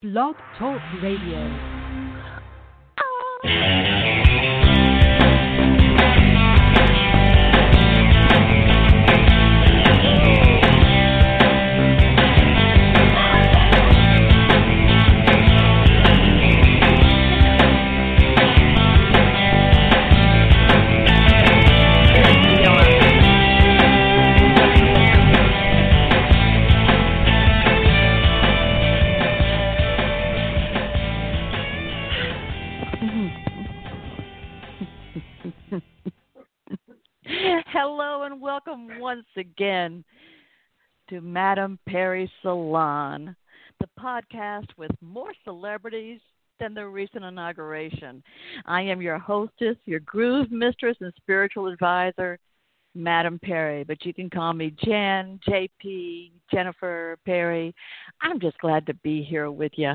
Blog Talk Radio. once again to Madame Perry Salon, the podcast with more celebrities than the recent inauguration. I am your hostess, your groove mistress, and spiritual advisor, Madame Perry, but you can call me Jen, JP, Jennifer, Perry. I'm just glad to be here with you.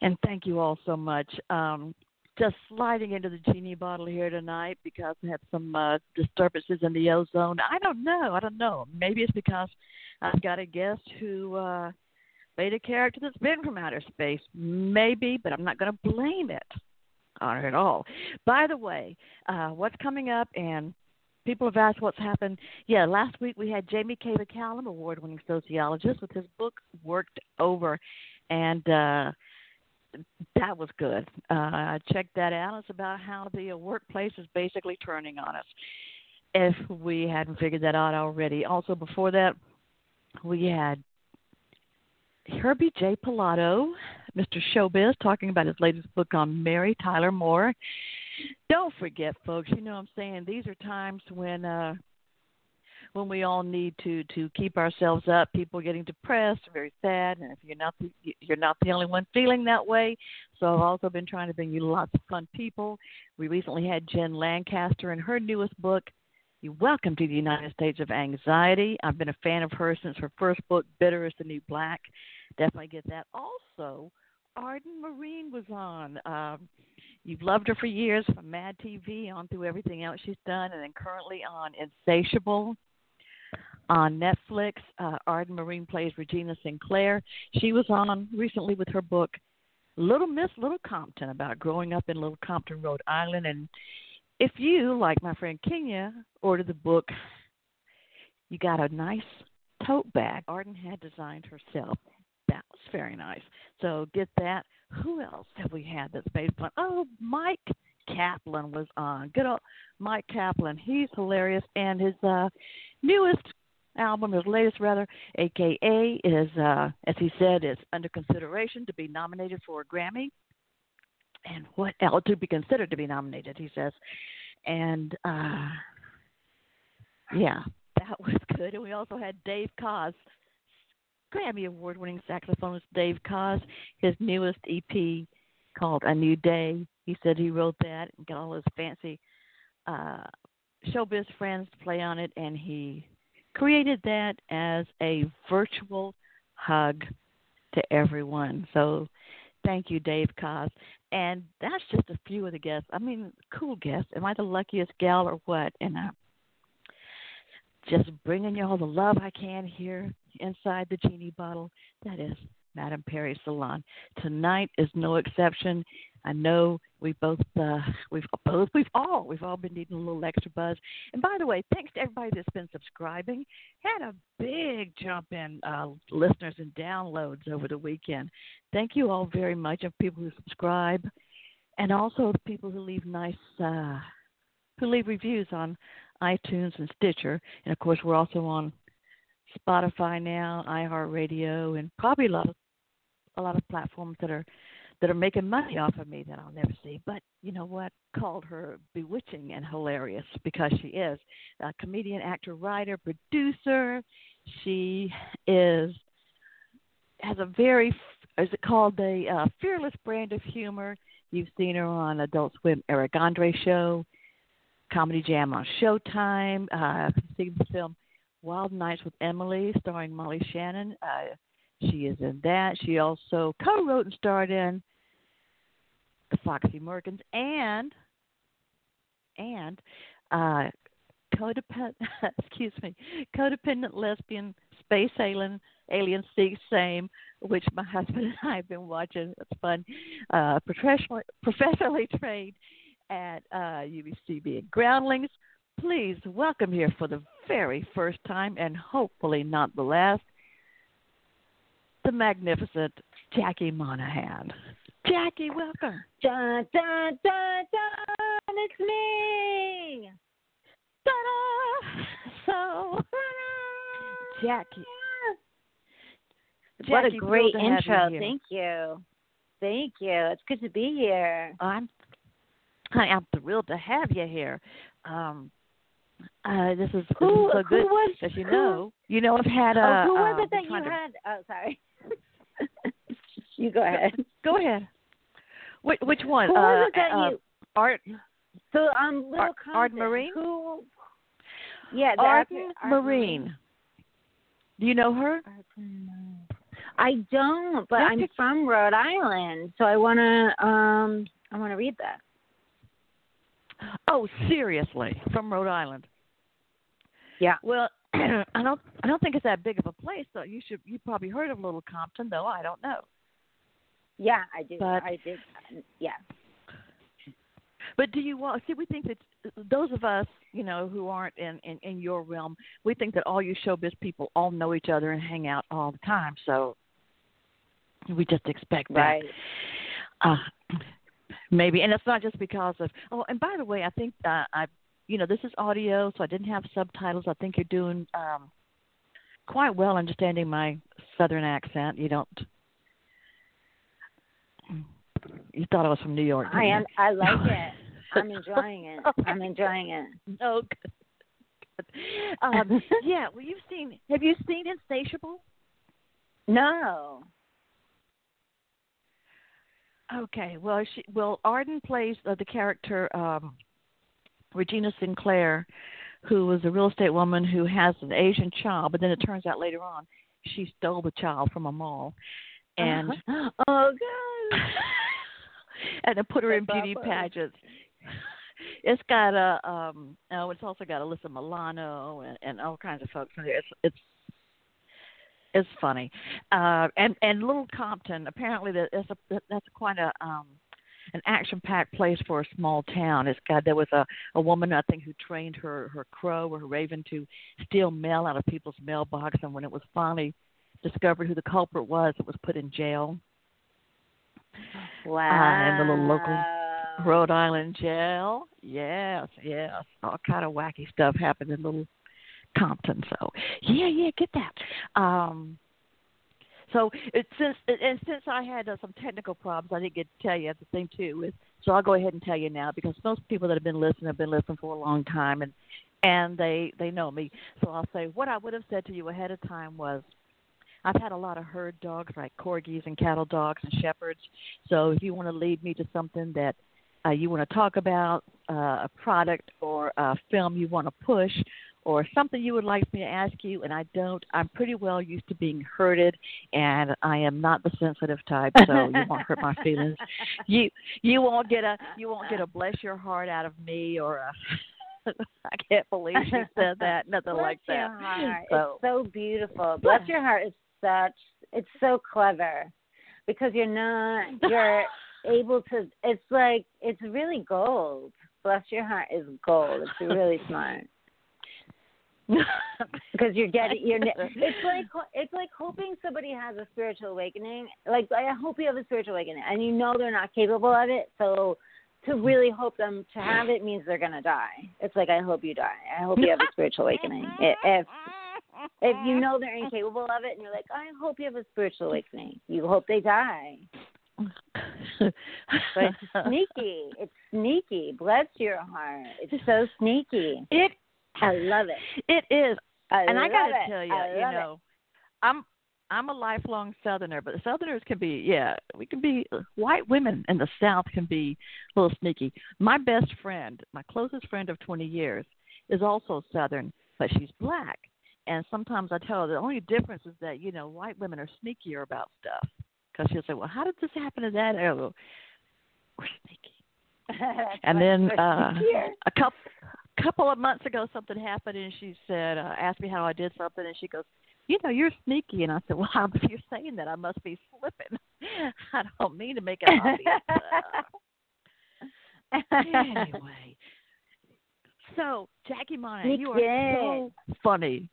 And thank you all so much. Um, just sliding into the genie bottle here tonight because I have some uh, disturbances in the ozone. I don't know. I don't know. Maybe it's because I've got a guest who uh, played a character that's been from outer space. Maybe, but I'm not going to blame it on her at all. By the way, uh, what's coming up and people have asked what's happened. Yeah, last week we had Jamie K. McCallum, award-winning sociologist, with his book Worked Over, and uh, that was good. Uh, I checked that out. It's about how the uh, workplace is basically turning on us. If we hadn't figured that out already. Also, before that, we had Herbie J. Pilato, Mr. Showbiz, talking about his latest book on Mary Tyler Moore. Don't forget, folks. You know what I'm saying. These are times when uh, when we all need to to keep ourselves up. People getting depressed, very sad, and if you're not the, you're not the only one feeling that way. So I've also been trying to bring you lots of fun people. We recently had Jen Lancaster in her newest book. You welcome to the United States of Anxiety. I've been a fan of her since her first book, Bitter is the New Black. Definitely get that. Also, Arden Myrin was on. Um, you've loved her for years from Mad TV on through everything else she's done, and then currently on Insatiable on Netflix. Uh, Arden Myrin plays Regina Sinclair. She was on recently with her book Little Miss Little Compton about growing up in Little Compton, Rhode Island. And if you, like my friend Kenya, ordered the book, you got a nice tote bag Arden had designed herself. That was very nice. So get that. Who else have we had that's made fun? Oh, Mike Kaplan was on. Good old Mike Kaplan. He's hilarious, and his uh, newest album, his latest rather, aka is uh, as he said, is under consideration to be nominated for a Grammy. And what else to be considered to be nominated, he says. And uh yeah, that was good. And we also had Dave Koz, Grammy Award winning saxophonist Dave Koz, his newest EP called A New Day. He said he wrote that and got all his fancy uh showbiz friends to play on it and he created that as a virtual hug to everyone. So thank you, Dave Koz. And that's just a few of the guests. I mean, cool guests. Am I the luckiest gal or what? And I'm just bringing you all the love I can here inside the genie bottle. That is Madame Perry Salon. Tonight is no exception. I know we both uh we've both we've all we've all been needing a little extra buzz. And by the way, thanks to everybody that's been subscribing. Had a big jump in uh listeners and downloads over the weekend. Thank you all very much of people who subscribe and also the people who leave nice uh who leave reviews on iTunes and Stitcher. And of course we're also on Spotify now, iHeartRadio, and probably a lot of a lot of platforms that are that are making money off of me that I'll never see. But you know what? Called her bewitching and hilarious because she is a comedian, actor, writer, producer. She is has a very is it called the uh, fearless brand of humor. You've seen her on Adult Swim, Eric Andre show, Comedy Jam on Showtime. Uh, seen the film Wild Nights with Emily, starring Molly Shannon. Uh, she is in that. She also co-wrote and starred in the Foxy Merkins and and uh, codependent excuse me codependent lesbian space alien Alien Seek Same, which my husband and I have been watching. It's fun. Uh, professionally, professionally trained at uh, UBCB and Groundlings. Please welcome here for the very first time and hopefully not the last, the magnificent Jackie Monahan. Jackie, welcome. Dun, dun, dun, dun, it's me. Ta-da! So, Jackie. Jackie. What a great have you intro. Thank you. Thank you. It's good to be here. I'm I am thrilled to have you here. Um, uh, this is, this Who, is so who good, was as you know. You know, I've had a. oh, who was um, it that you to- had? Oh, sorry. You go ahead. Go ahead. Which, which one? Who uh, that uh, you? Art So um, little Ar- Arden Compton, Marine? Who? Yeah, the Arden actor- Arden Myrin. Do you know her? I don't, but That's I'm a- from Rhode Island, so I wanna um I wanna read that. Oh, seriously, from Rhode Island. Yeah. Well, I don't. I don't think it's that big of a place. though. you should. You probably heard of Little Compton, though. I don't know. Yeah, I do. But- I did. Yeah. But do you want? See, we think that those of us, you know, who aren't in, in in your realm, we think that all you showbiz people all know each other and hang out all the time. So we just expect that. Right. Uh, maybe, and it's not just because of. Oh, and by the way, I think uh, I, you know, this is audio, so I didn't have subtitles. I think you're doing um quite well understanding my southern accent. You don't. You thought I was from New York. I am. you? I like it. I'm enjoying it. I'm enjoying it. Oh, good. good. Um, yeah. Well, you've seen. Have you seen Insatiable? No. Okay. Well, she. Well, Arden plays uh, the character um, Regina Sinclair, who was a real estate woman who has an Asian child, but then it turns out later on she stole the child from a mall, and oh god. and then put her in beauty pageants. It's got a um oh it's also got Alyssa Milano and, and all kinds of folks in there. It's it's it's funny. Uh and and Little Compton apparently that that's a that's quite a um an action packed place for a small town. It's got there was a a woman I think who trained her her crow or her raven to steal mail out of people's mailbox and when it was finally discovered who the culprit was, it was put in jail. Wow. in the little local Rhode Island jail. Yes, yes. All kind of wacky stuff happened in little Compton. So yeah, yeah, get that. Um so it, since and since I had uh, some technical problems, I didn't get to tell you the thing too. Is so I'll go ahead and tell you now because most people that have been listening have been listening for a long time and and they they know me. So I'll say what I would have said to you ahead of time was I've had a lot of herd dogs like corgis and cattle dogs and shepherds. So if you want to lead me to something that uh, you want to talk about, uh, a product or a film you want to push, or something you would like me to ask you, and I don't, I'm pretty well used to being hurted and I am not the sensitive type, so you won't hurt my feelings. You you won't get a you won't get a bless your heart out of me or a I can't believe she said that. Nothing Bless like that. Your heart. So- It's so beautiful. Bless your heart is such. It's so clever because you're not. You're able to. It's like it's really gold. Bless your heart is gold. It's really smart because you're getting. You're. It's like it's like hoping somebody has a spiritual awakening. Like I hope you have a spiritual awakening, and you know they're not capable of it. So to really hope them to have it means they're gonna die. It's like I hope you die. I hope you have a spiritual awakening. If if you know they're incapable of it, and you're like, I hope you have a spiritual awakening. You hope they die. But it's sneaky. It's sneaky. Bless your heart. It's so sneaky. it I love it. it is I and I gotta tell you, you know, I'm I'm a lifelong Southerner, but Southerners can be, yeah, we can be. White women in the South can be a little sneaky. My best friend, my closest friend of 20 years, is also Southern, but she's black. And sometimes I tell her the only difference is that you know white women are sneakier about stuff because she'll say, "Well, how did this happen to that?" And go, "We're sneaky." And then uh, a couple couple of months ago, something happened, and she said, uh, asked me how I did something, and she goes, you know, you're sneaky. And I said, well, if you're saying that, I must be slipping. I don't mean to make it obvious. anyway, so Jackie Monahan, you are so funny.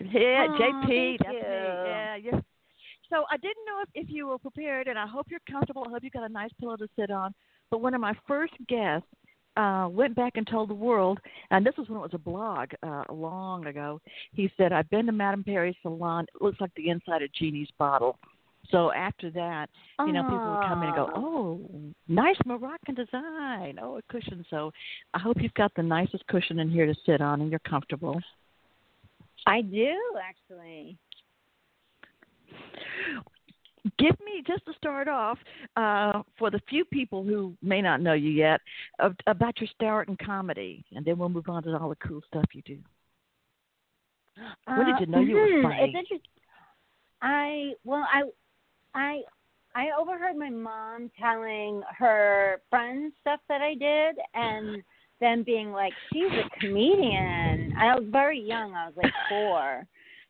Yeah, Oh, JP, that's you. me. Yeah, yeah. So I didn't know if, if you were prepared, and I hope you're comfortable. I hope you got a nice pillow to sit on. But one of my first guests uh, went back and told the world, and this was when it was a blog uh, long ago. He said, "I've been to Madame Perry's salon. It looks like the inside of Jeannie's bottle." So after that, you know, people would come in and go, "Oh, nice Moroccan design. Oh, a cushion." So I hope you've got the nicest cushion in here to sit on, and you're comfortable. I do actually. Give me just to start off, uh, for the few people who may not know you yet, of, about your start in comedy, and then we'll move on to all the cool stuff you do. When did you know you were mhm, funny? It's interesting. I well, I, I, I overheard my mom telling her friends stuff that I did, and them being like, "She's a comedian." I was very young. I was like four,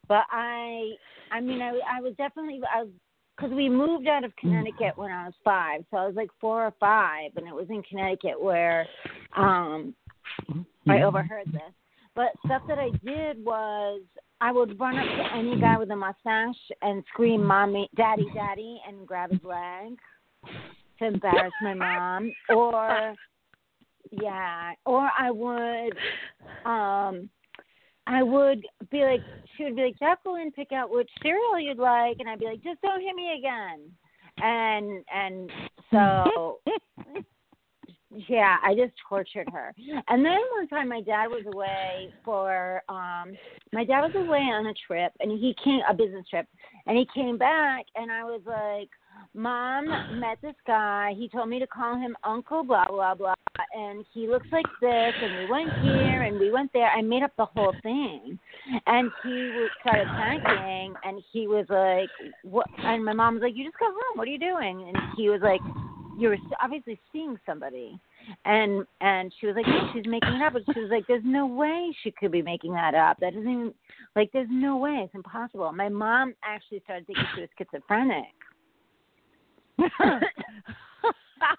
but I, I mean, I, I was definitely I was because we moved out of Connecticut when I was five, so I was like four or five, and it was in Connecticut where, um, I overheard this. But stuff that I did was I would run up to any guy with a mustache and scream "Mommy, Daddy, Daddy" and grab his leg to embarrass my mom. Or yeah, or I would um I would be like she would be like, Jacqueline, pick out which cereal you'd like and I'd be like, Just don't hit me again and and so yeah, I just tortured her. And then one time my dad was away for um my dad was away on a trip and he came a business trip and he came back and I was like, Mom met this guy, he told me to call him Uncle blah blah blah. And he looks like this and we went here and we went there. I made up the whole thing. And he started panicking and he was like what? And my mom was like, You just got home, what are you doing? And he was like you were obviously seeing somebody. And and she was like she's making it up. And she was like there's no way she could be making that up. That doesn't even like there's no way. It's impossible. My mom actually started thinking she was schizophrenic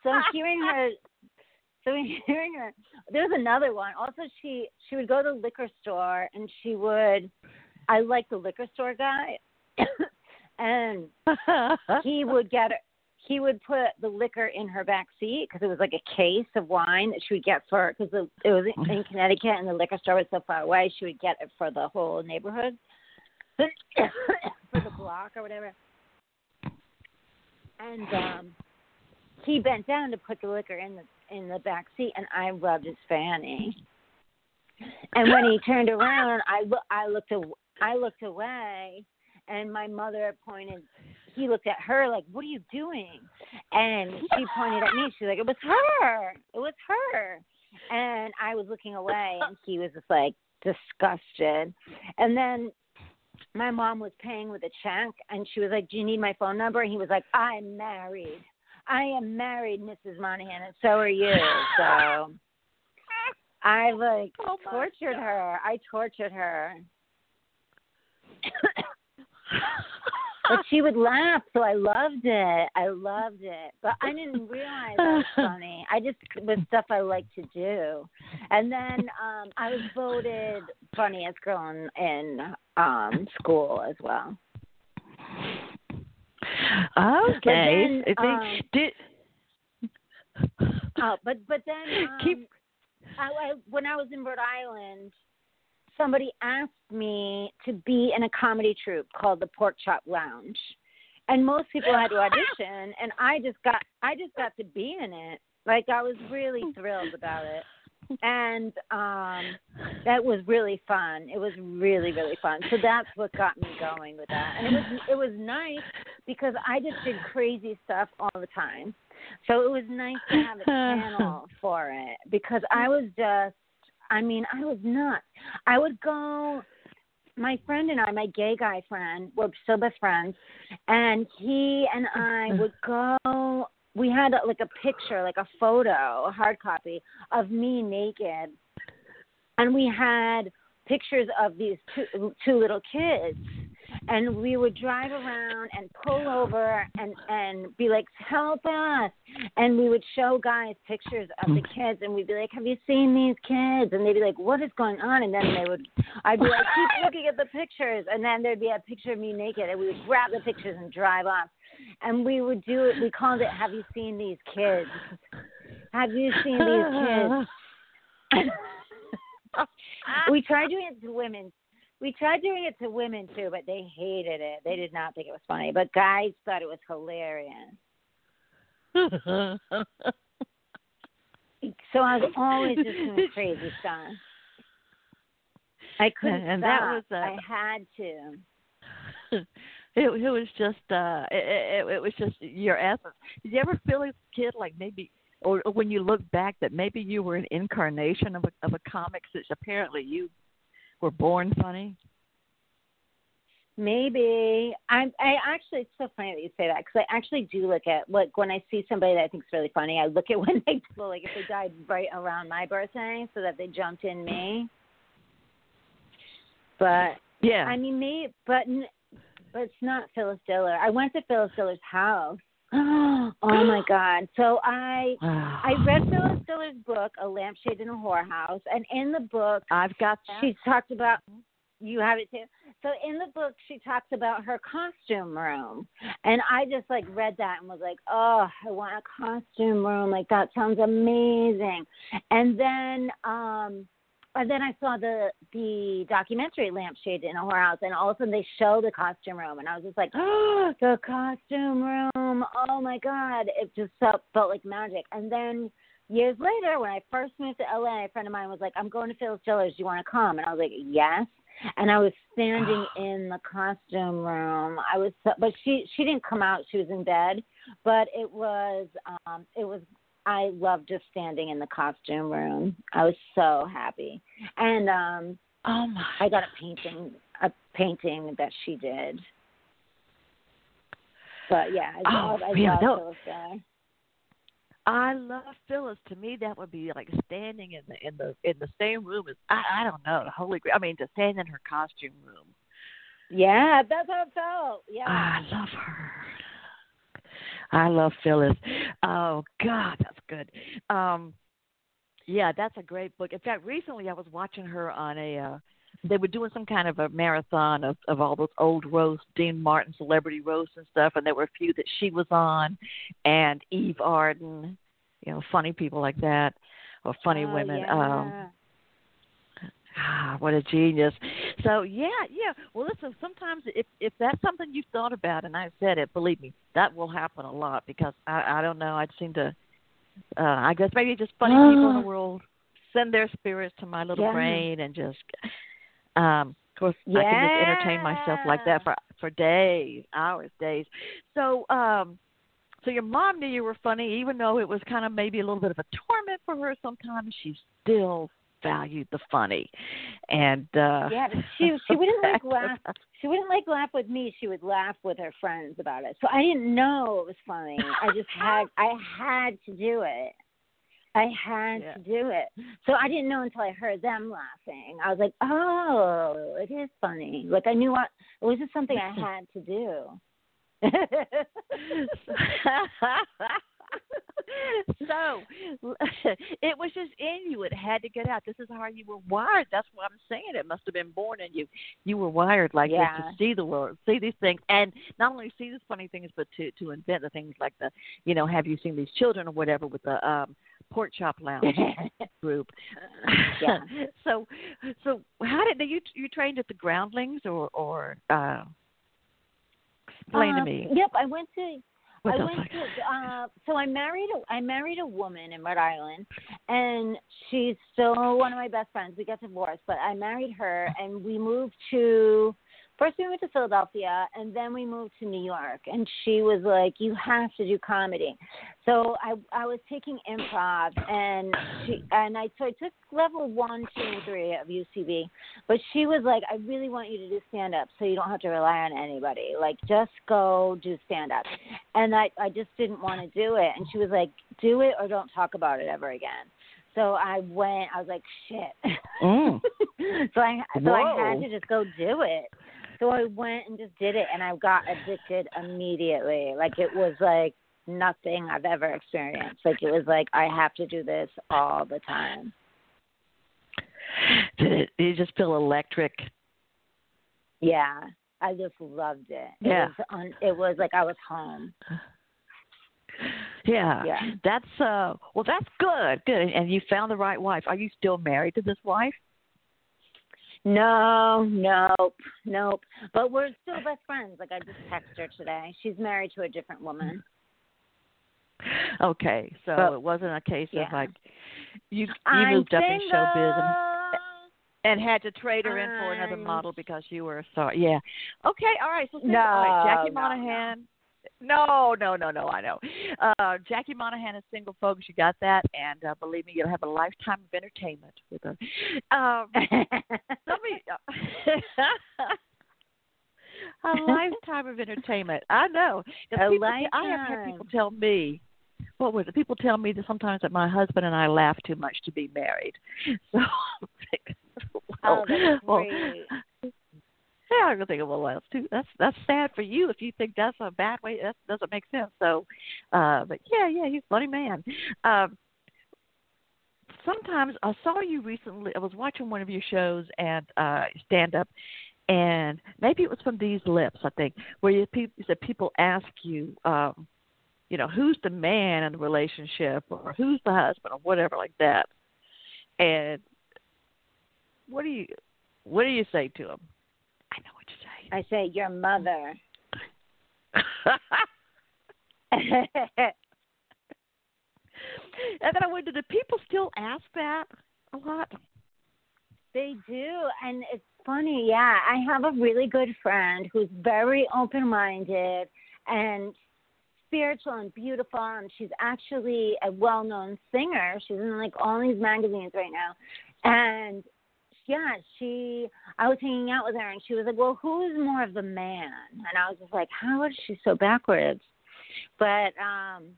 so I'm hearing her so hearing her there's another one also she she would go to the liquor store and she would i like the liquor store guy and he would get he would put the liquor in her back seat because it was like a case of wine that she would get for because it was in mm. Connecticut and the liquor store was so far away. She would get it for the whole neighborhood, for the block or whatever. And um he bent down to put the liquor in the in the back seat, and I rubbed his fanny. And when he turned around, I loo- I looked aw- I looked away, and my mother pointed he looked at her like, "What are you doing?" And she pointed at me. She's like, "It was her. It was her." And I was looking away, and he was just like disgusted. And then my mom was paying with a check, and she was like, "Do you need my phone number?" And he was like, "I'm married. I am married, Mrs. Monahan, and so are you." So I like Oh, tortured God. her. I tortured her. but she would laugh, so I loved it. I loved it, but I didn't realize that was funny. I just it was stuff I like to do, and then um I was voted funniest girl in, in um school as well. Okay. then, If they- um, did, Oh, but but then um, Keep- I, I, when I was in Rhode Island, somebody asked me to be in a comedy troupe called the Pork Chop Lounge, and most people had to audition, and I just got I just got to be in it. Like I was really thrilled about it, and um that was really fun. It was really really fun. So that's what got me going with that, and it was it was nice because I just did crazy stuff all the time. So it was nice to have a channel for it because I was just, I mean, I was nuts. I would go, my friend and I, my gay guy friend, we're still best friends, and he and I would go, we had like a picture, like a photo, a hard copy of me naked, and we had pictures of these two, two little kids. and we would drive around and pull over and and be like, "Help us!" And we would show guys pictures of the hmm. kids, and we'd be like, "Have you seen these kids?" And they'd be like, "What is going on?" And then they would, I'd be like, "Keep looking at the pictures," and then there'd be a picture of me naked, and we would grab the pictures and drive off. And we would do it. We called it "Have you seen these kids?" Have you seen these kids? we tried doing it to women. We tried doing it to women too, but they hated it. They did not think it was funny. But guys thought it was hilarious. so I was always just doing crazy stuff. I couldn't and stop. that was uh, I had to. it, it was just uh it, it, it was just your essence. Did you ever feel as a kid like maybe or when you look back that maybe you were an incarnation of a of a comic that apparently you were born funny? Maybe I'm. I actually, it's so funny that you say that because I actually do look at like when I see somebody that I think is really funny. I look at when they well, like if they died right around my birthday, so that they jumped in me. But Yeah. I mean, me, but but it's not Phyllis Diller. I went to Phyllis Diller's house. oh my God! So I I read Phyllis Diller's book, A Lampshade in a Whorehouse, and in the book I've got she talked about you have it too. So in the book she talks about her costume room. And I just like read that and was like, Oh, I want a costume room. Like that sounds amazing. And then um and then I saw the the documentary Lampshade in a Whorehouse, and all of a sudden they show the costume room, and I was just like, "Oh, the costume room! Oh my God!" It just felt felt like magic. And then years later, when I first moved to LA, a friend of mine was like, "I'm going to Phyllis Diller's. Do you want to come?" And I was like, "Yes." And I was standing in the costume room. I was, so, but she she didn't come out. She was in bed, but it was um it was I loved just standing in the costume room. I was so happy. And um Oh my! I got a painting a painting that she did. But yeah, I Oh, love I yeah, love no. Phyllis. I love Phyllis. To me, that would be like standing in the in the in the same room as I I don't know the Holy Grail. I mean, to stand in her costume room. Yeah, that's how it felt. Yeah. I love her. I love Phyllis. Oh God, that's good. Um, yeah, that's a great book. In fact, recently I was watching her on a. Uh, they were doing some kind of a marathon of of all those old roasts, Dean Martin celebrity roasts and stuff, and there were a few that she was on, and Eve Arden, you know, funny people like that, or funny Oh, women. Yeah. Um, Ah, what a genius. So yeah, yeah. Well, listen. Sometimes if if that's something you've thought about, and I've said it, believe me, that will happen a lot because I I don't know. I seem to. Uh, I guess maybe just funny people in the world send their spirits to my little Yeah. brain and just. Um, of course, I can just entertain myself like that for for days, hours, days. So, um, so your mom knew you were funny, even though it was kind of maybe a little bit of a torment for her. Sometimes she still valued the funny, and uh Yeah, she she wouldn't like laugh. She wouldn't like laugh with me. She would laugh with her friends about it. So I didn't know it was funny. I just had I had to do it. I had Yeah. to do it. So I didn't know until I heard them laughing. I was like, oh, it is funny. Like I knew what it was just something I had to do. so it was just in you. It had to get out. This is how you were wired. That's what I'm saying. It must have been born in you. You were wired like Yeah. this to see the world, see these things, and not only see these funny things, but to to invent the things like the, you know, have you seen these children or whatever with the um pork chop lounge group. Yeah. so, so how did you you trained at the Groundlings or or uh, explain to Uh, me? Yep, I went to what I went to uh so I married a I married a woman in Rhode Island and she's still one of my best friends. We got divorced, but I married her and we moved to first we moved to Philadelphia and then we moved to New York and she was like, You have to do comedy. So I I was taking improv and she and I so I took level one, two, and three of UCB. But she was like, I really want you to do stand up so you don't have to rely on anybody. Like just go do stand up. And I I just didn't want to do it. And she was like, Do it or don't talk about it ever again. So I went. I was like, shit. Mm. so I so I had to just go do it. So I went and just did it, and I got addicted immediately. Like it was like nothing I've ever experienced. Like it was like I have to do this all the time. Did it? Did you just feel electric? Yeah, I just loved it. it Yeah. was un- it was like I was home. Yeah. Yeah. That's uh. Well, that's good. Good. And you found the right wife. Are you still married to this wife? No, nope, nope. But we're still best friends. Like I just texted her today. She's married to a different woman. Okay, so But- it wasn't a case yeah. of like you you I'm moved up in single. showbiz and, and had to trade her in for another model because you were a star. Yeah. Okay. All right. So single. No, all right, Jackie no, Monahan. No, no, no, no. No. I know. Uh, Jackie Monahan is single, folks. You got that, and uh, believe me, you'll have a lifetime of entertainment with her. Um, somebody, a lifetime of entertainment. I know. people, I have had people tell me, what was it? People tell me that sometimes that my husband and I laugh too much to be married. So, oh, well, great. Yeah, I'm gonna think, well, that's too that's that's sad for you if you think that's a bad way. That doesn't make sense. So, uh, but yeah, yeah, he's a funny man. Um, sometimes I saw you recently. I was watching one of your shows and uh, stand up, and maybe it was from these lips, I think, where you, you said people ask you, um, you know, who's the man in the relationship, or who's the husband, or whatever like that. And what do you what do you say to them? I know what you I say your mother. and then I wonder, do people still ask that a lot? They do, and it's funny. Yeah, I have a really good friend who's very open-minded and spiritual and beautiful, and she's actually a well-known singer. She's in like all these magazines right now, and yeah, she. I was hanging out with her, and she was like, "Well, who's more of the man?" And I was just like, "How is she so backwards?" But um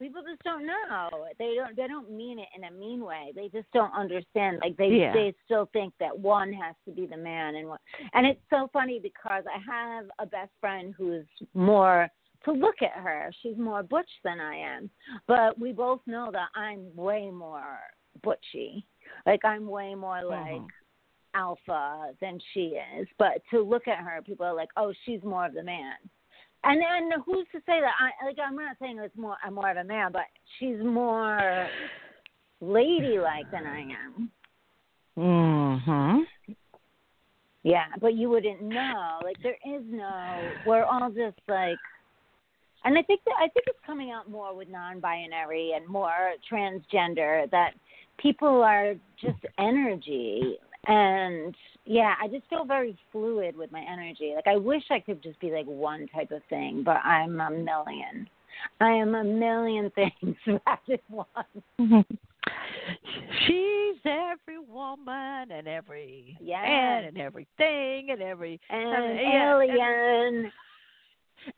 people just don't know. They don't they don't mean it in a mean way. They just don't understand. Like they Yeah. they still think that one has to be the man and one and it's so funny because I have a best friend who's more to look at her, she's more butch than I am. But we both know that I'm way more butchy. Like I'm way more like Mhm. alpha than she is. But to look at her, people are like, "Oh, she's more of the man." And then who's to say that? I like. I'm not saying it's more. I'm more of a man, but she's more ladylike than I am. Mhm. Yeah, but you wouldn't know. Like there is no. We're all just like. And I think that I think it's coming out more with non-binary and more transgender that people are just energy and yeah, I just feel very fluid with my energy. Like I wish I could just be like one type of thing, but I'm a million. I am a million things wrapped in one. Mm-hmm. She's every woman and every Yes. man and everything and every And yeah, alien.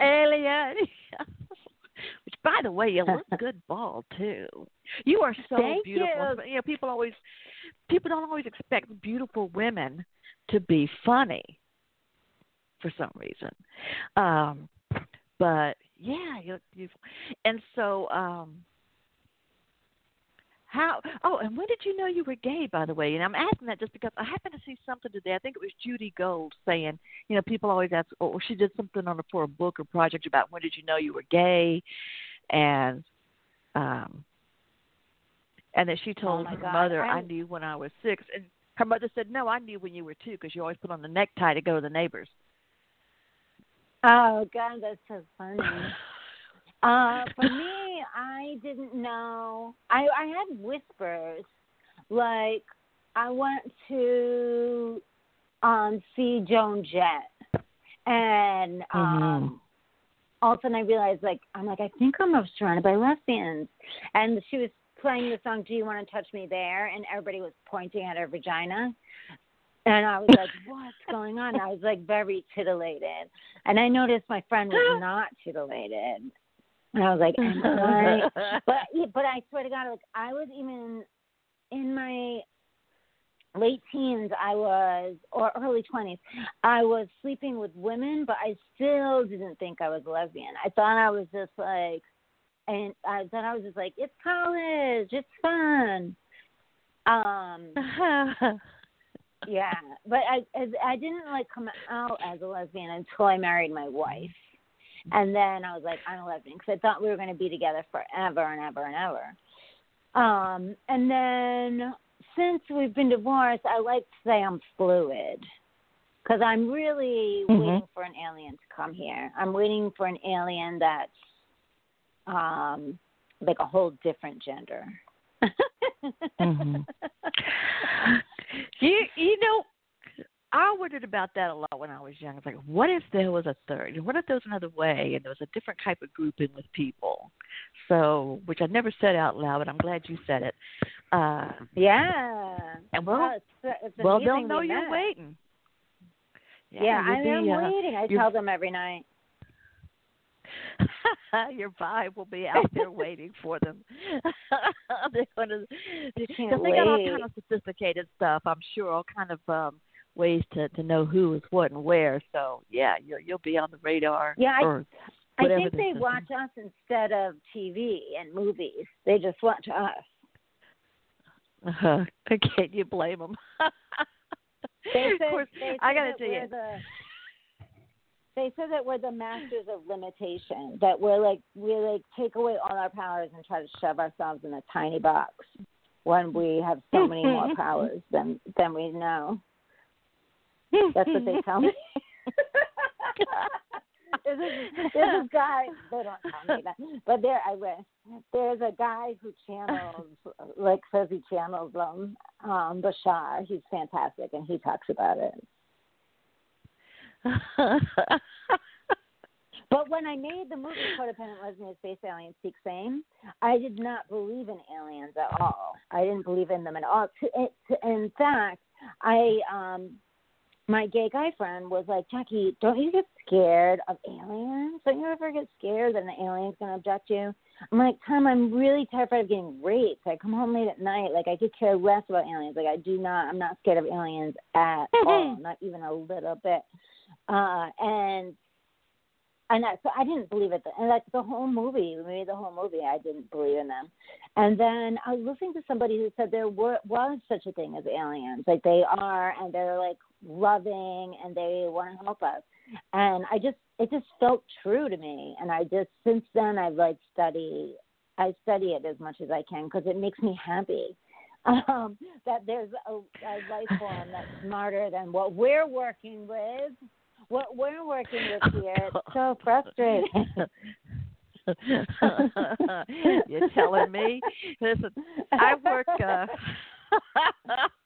alien. Which, by the way, you look good bald too. You are so Thank beautiful. you. you know, people always people don't always expect beautiful women to be funny for some reason. Um, but yeah, you look beautiful. And so, um, how? Oh, and when did you know you were gay? By the way, and I'm asking that just because I happened to see something today. I think it was Judy Gold saying, you know, people always ask, or she did something on a, for a book or project about when did you know you were gay, and um, and that she told Oh her God, mother, I, I- knew when I was six, and her mother said, no, I knew when you were two because you always put on the necktie to go to the neighbors. Oh God, that's so funny. Uh, for me, I didn't know. I I had whispers, like I went to um see Joan Jett, and um, all of a sudden I realized, like, I'm like, I think I'm surrounded by lesbians, and she was playing the song "Do You Want to Touch Me There," and everybody was pointing at her vagina. And I was like, "What's going on?" I was like very titillated, and I noticed my friend was not titillated. And I was like, "Am I?" But but I swear to God, like I was even in my late teens I was or early 20s I was sleeping with women but I still didn't think I was a lesbian. I thought I was just like and I thought I was just like it's college, it's fun. Um yeah, but I I didn't like come out as a lesbian until I married my wife. And then I was like I'm a lesbian cuz I thought we were going to be together forever and ever and ever. Um, and then since we've been divorced, I like to say I'm fluid because I'm really Mhm. waiting for an alien to come here. I'm waiting for an alien that's um, like a whole different gender. Mhm. you you know, I wondered about that a lot when I was young. It's like, what if there was a third? What if there was another way and there was a different type of grouping with people? So, which I never said out loud, but I'm glad you said it. Uh, yeah. And well- it's, it's well, they'll know you're met. waiting. Yeah, I you'll am uh, waiting. I tell them every night. your vibe will be out there waiting for them. They're going to Can't because they got all kind of sophisticated stuff. I'm sure all kind of um ways to to know who is what and where. So yeah, you'll you'll be on the radar. Yeah, I- or I whatever think they watch us instead of TV and movies. They just watch us. Uh-huh. Can you blame them? They of course, they I gotta that tell you. The, they said that we're the masters of limitation. That we're like we like take away all our powers and try to shove ourselves in a tiny box when we have so many more powers than than we know. That's what they tell me. this is this is guy. They don't tell me that, but there I wish. There's a guy who channels, like says he channels them. Um, Bashar. He's fantastic, and he talks about it. But when I made the movie Codependent Lesbian Space Aliens Seek Same, I did not believe in aliens at all. I didn't believe in them at all. To, to, in fact, I um my gay guy friend was like, Jackie, don't you get scared of aliens? Don't you ever get scared that an alien's gonna abduct you? I'm like, Tom, I'm really terrified of getting raped. I come home late at night, like I could care less about aliens. Like I do not I'm not scared of aliens at all, not even a little bit. Uh and and I, so I didn't believe it. And like the whole movie, we made the whole movie. I didn't believe in them. And then I was listening to somebody who said there were, was such a thing as aliens. Like they are, and they're like loving, and they want to help us. And I just, it just felt true to me. And I just, since then, I've like studied, I study it as much as I can because it makes me happy. Um, that there's a, a life form that's smarter than what we're working with what we're working with here. It's so frustrating. You're telling me? Listen, I work. Uh,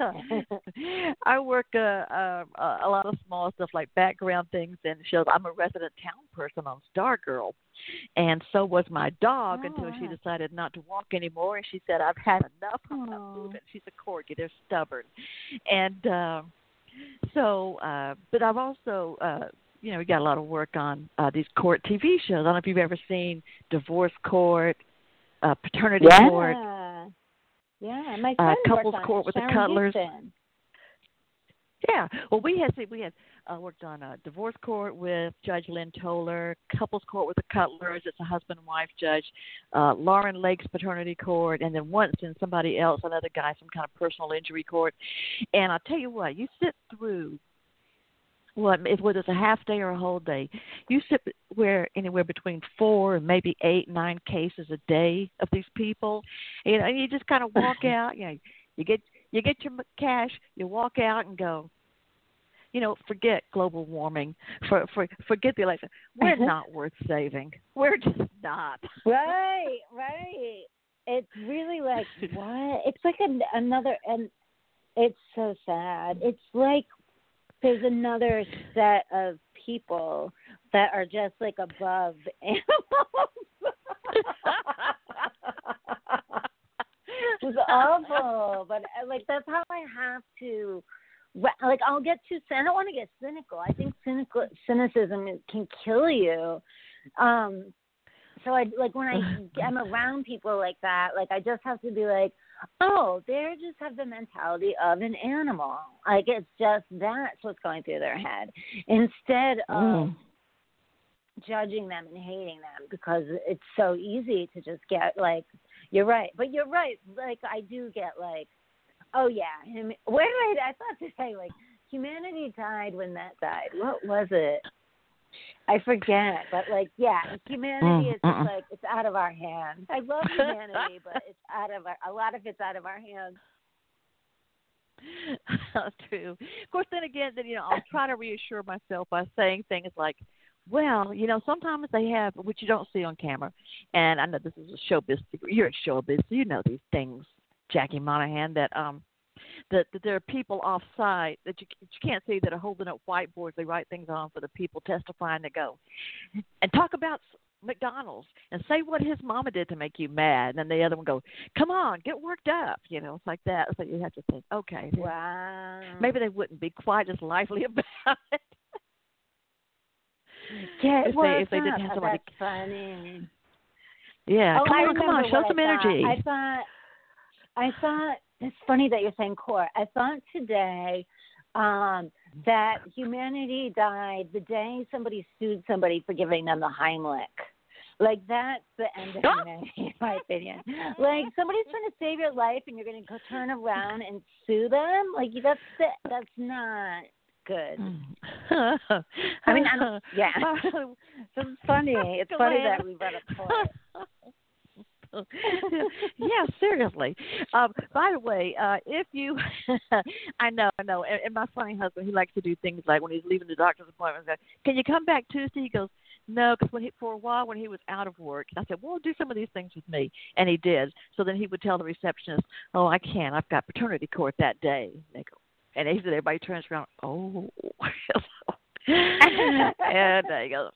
I work uh, uh, a lot of small stuff like background things and shows. I'm a resident town person on Stargirl, and so was my dog Oh, until she decided not to walk anymore. And she said, "I've had enough. I'm not moving." She's a corgi; they're stubborn, and uh, so. Uh, but I've also, uh, you know, we got a lot of work on uh, these court TV shows. I don't know if you've ever seen Divorce Court, uh, Paternity Court. Yeah. My Uh, couples worked on court it, with the Cutlers. Houston. Yeah. Well, we had see, we had uh, worked on a divorce court with Judge Lynn Toler, couples court with the Cutlers. It's a husband and wife judge. Uh, Lauren Lake's paternity court, and then once in somebody else, another guy, some kind of personal injury court. And I'll tell you what, you sit through. What if whether it's a half day or a whole day, you sit where anywhere between four and maybe eight, nine cases a day of these people, you know, and you just kind of walk out. You know, you get you get your cash, you walk out and go, you know, forget global warming, for, for forget the election. We're uh-huh. not worth saving. We're just not. Right, right. It's really like what? It's like an, another, and it's so sad. It's like there's another set of people that are just like above animals. it's awful, but uh, like that's how I have to. Like I'll get too. I don't want to get cynical. I think cynical cynicism can kill you. Um, so I like when I I'm around people like that, like I just have to be like, oh, they just have the mentality of an animal. Like it's just that's what's going through their head instead of Mm. judging them and hating them because it's so easy to just get like you're right, but you're right. Like I do get like, oh yeah, him. Where did I? I thought to say like humanity died when that died. What was it? I forget, but like, yeah, humanity Mm, is just like it's out of our hands. I love humanity, but it's out of our. A lot of it's out of our hands. True. Of course, then again, then you know, I'll try to reassure myself by saying things like, "Well, you know, sometimes they have, which you don't see on camera." And I know this is a showbiz. You're at showbiz, so you know these things, Jackie Monahan. That um, that, that there are people off site that you, you can't see that are holding up whiteboards. They write things on for the people testifying to go, and talk about McDonald's and say what his mama did to make you mad. And then the other one goes, "Come on, get worked up." You know, it's like that. So you have to think, okay, Wow. maybe they wouldn't be quite as lively about it. Get if they- if they didn't have Oh, somebody- That's funny. Yeah, oh, come I on, come on, show some I energy. Thought. I thought, I thought it's funny that you're saying core. I thought today um, that humanity died the day somebody sued somebody for giving them the Heimlich. Like that's the end of humanity, in my opinion. Like somebody's trying to save your life, and you're going to go turn around and sue them. Like that's the, that's not good. I mean, I don't, yeah. It's funny. It's funny that we brought up court. yeah, seriously. Um, by the way, uh, if you, I know, I know, and, and my funny husband, he likes to do things like when he's leaving the doctor's appointment, like, "Can you come back Tuesday?" He goes, "No," because when he, for a while when he was out of work, I said, "Well, do some of these things with me," and he did. So then he would tell the receptionist, "Oh, I can't. I've got paternity court that day." And they go, and he said, everybody turns around, "Oh," and he goes.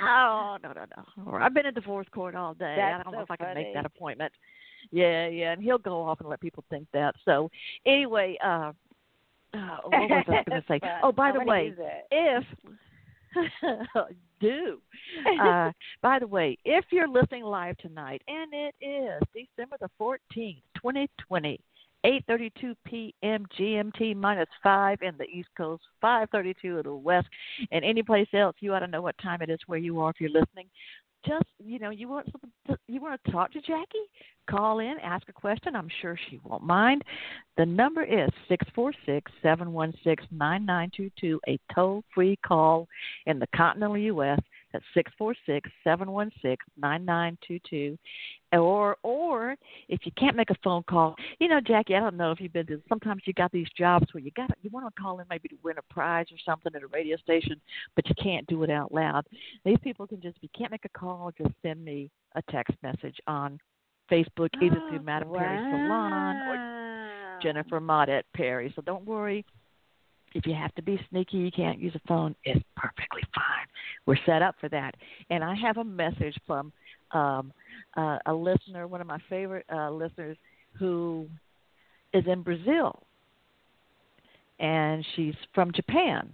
Oh no no no! Or I've been in divorce court all day. I don't know so if I can make that appointment. Yeah, yeah, and he'll go off and let people think that. So anyway, uh, uh what was I going to say? Oh, by I'm the way, if do uh, by the way, if you're listening live tonight, and it is December the fourteenth, twenty twenty. 8:32 p.m. GMT minus five in the East Coast, 5:32 in the West, and any place else. You ought to know what time it is where you are if you're listening. Just you know, you want to, you want to talk to Jackie? Call in, ask a question. I'm sure she won't mind. The number is six four six seven one six nine nine two two. A toll free call in the continental U.S. That's six four six seven one six nine nine two two. Or or if you can't make a phone call, you know, Jackie, I don't know if you've been to. Sometimes you got these jobs where you got you want to call in maybe to win a prize or something at a radio station, but you can't do it out loud. These people can just if you can't make a call, just send me a text message on Facebook, either through oh, Madame Perry Salon or Wow. Jennifer Modet Perry. So don't worry. If you have to be sneaky, you can't use a phone. It's perfectly fine. We're set up for that. And I have a message from um, uh, a listener, one of my favorite uh, listeners, who is in Brazil, and she's from Japan.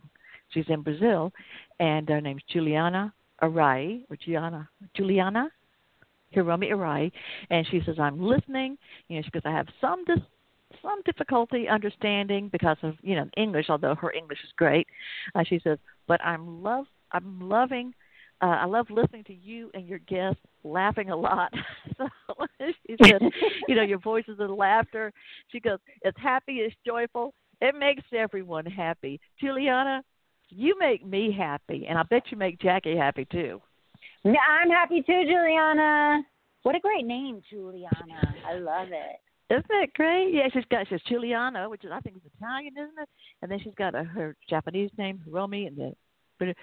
She's in Brazil, and her name's Juliana Arai or Gianna Juliana Hiromi Arai, and she says I'm listening. You know, she goes I have some dis- some difficulty understanding because of you know English, although her English is great. Uh, she says, but I'm love I'm loving. Uh, I love listening to you and your guests laughing a lot. so she said, you know, your voices and laughter. She goes, it's happy, it's joyful. It makes everyone happy. Juliana, you make me happy, and I bet you make Jackie happy too. I'm happy too, Juliana. What a great name, Juliana. I love it. Isn't that great? Yeah, she's got she's Juliana, which is I think is Italian, isn't it? And then she's got a, her Japanese name, Hiromi, and then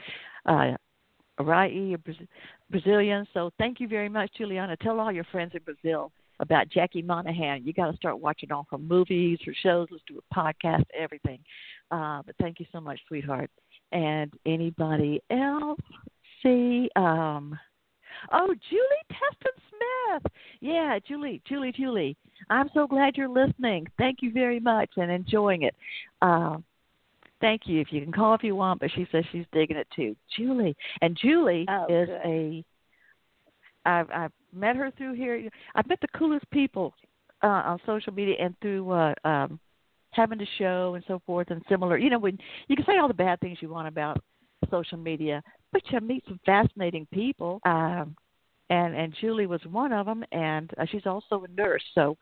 uh, Arai, a Braz- Brazilian. So thank you very much, Juliana. Tell all your friends in Brazil about Jackie Monahan. You got to start watching all her movies, her shows. Let's do a podcast, everything. Uh, but thank you so much, sweetheart. And anybody else? See, um, oh, Julie Teston Smith. Yeah, Julie, Julie, Julie. I'm so glad you're listening. Thank you very much and enjoying it. Uh, thank you. If you can call if you want, but she says she's digging it too. Julie, and Julie Oh, is good. a. I've I've met her through here. I've met the coolest people uh, on social media and through uh, um, having a show and so forth and similar. You know, when you can say all the bad things you want about social media, but you meet some fascinating people. Um, and and Julie was one of them, and uh, she's also a nurse. So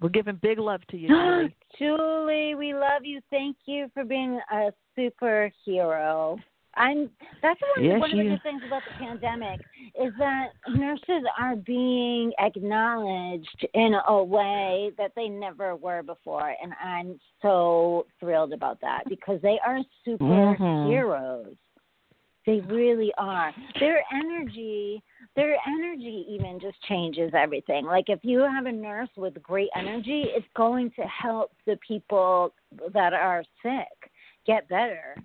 we're giving big love to you, Julie. Julie, we love you. Thank you for being a superhero. I'm that's one, Yes, one of the good things about the pandemic is that nurses are being acknowledged in a way that they never were before and I'm so thrilled about that because they are mm-hmm. superheroes. They really are. Their energy their energy even just changes everything. Like if you have a nurse with great energy, it's going to help the people that are sick get better.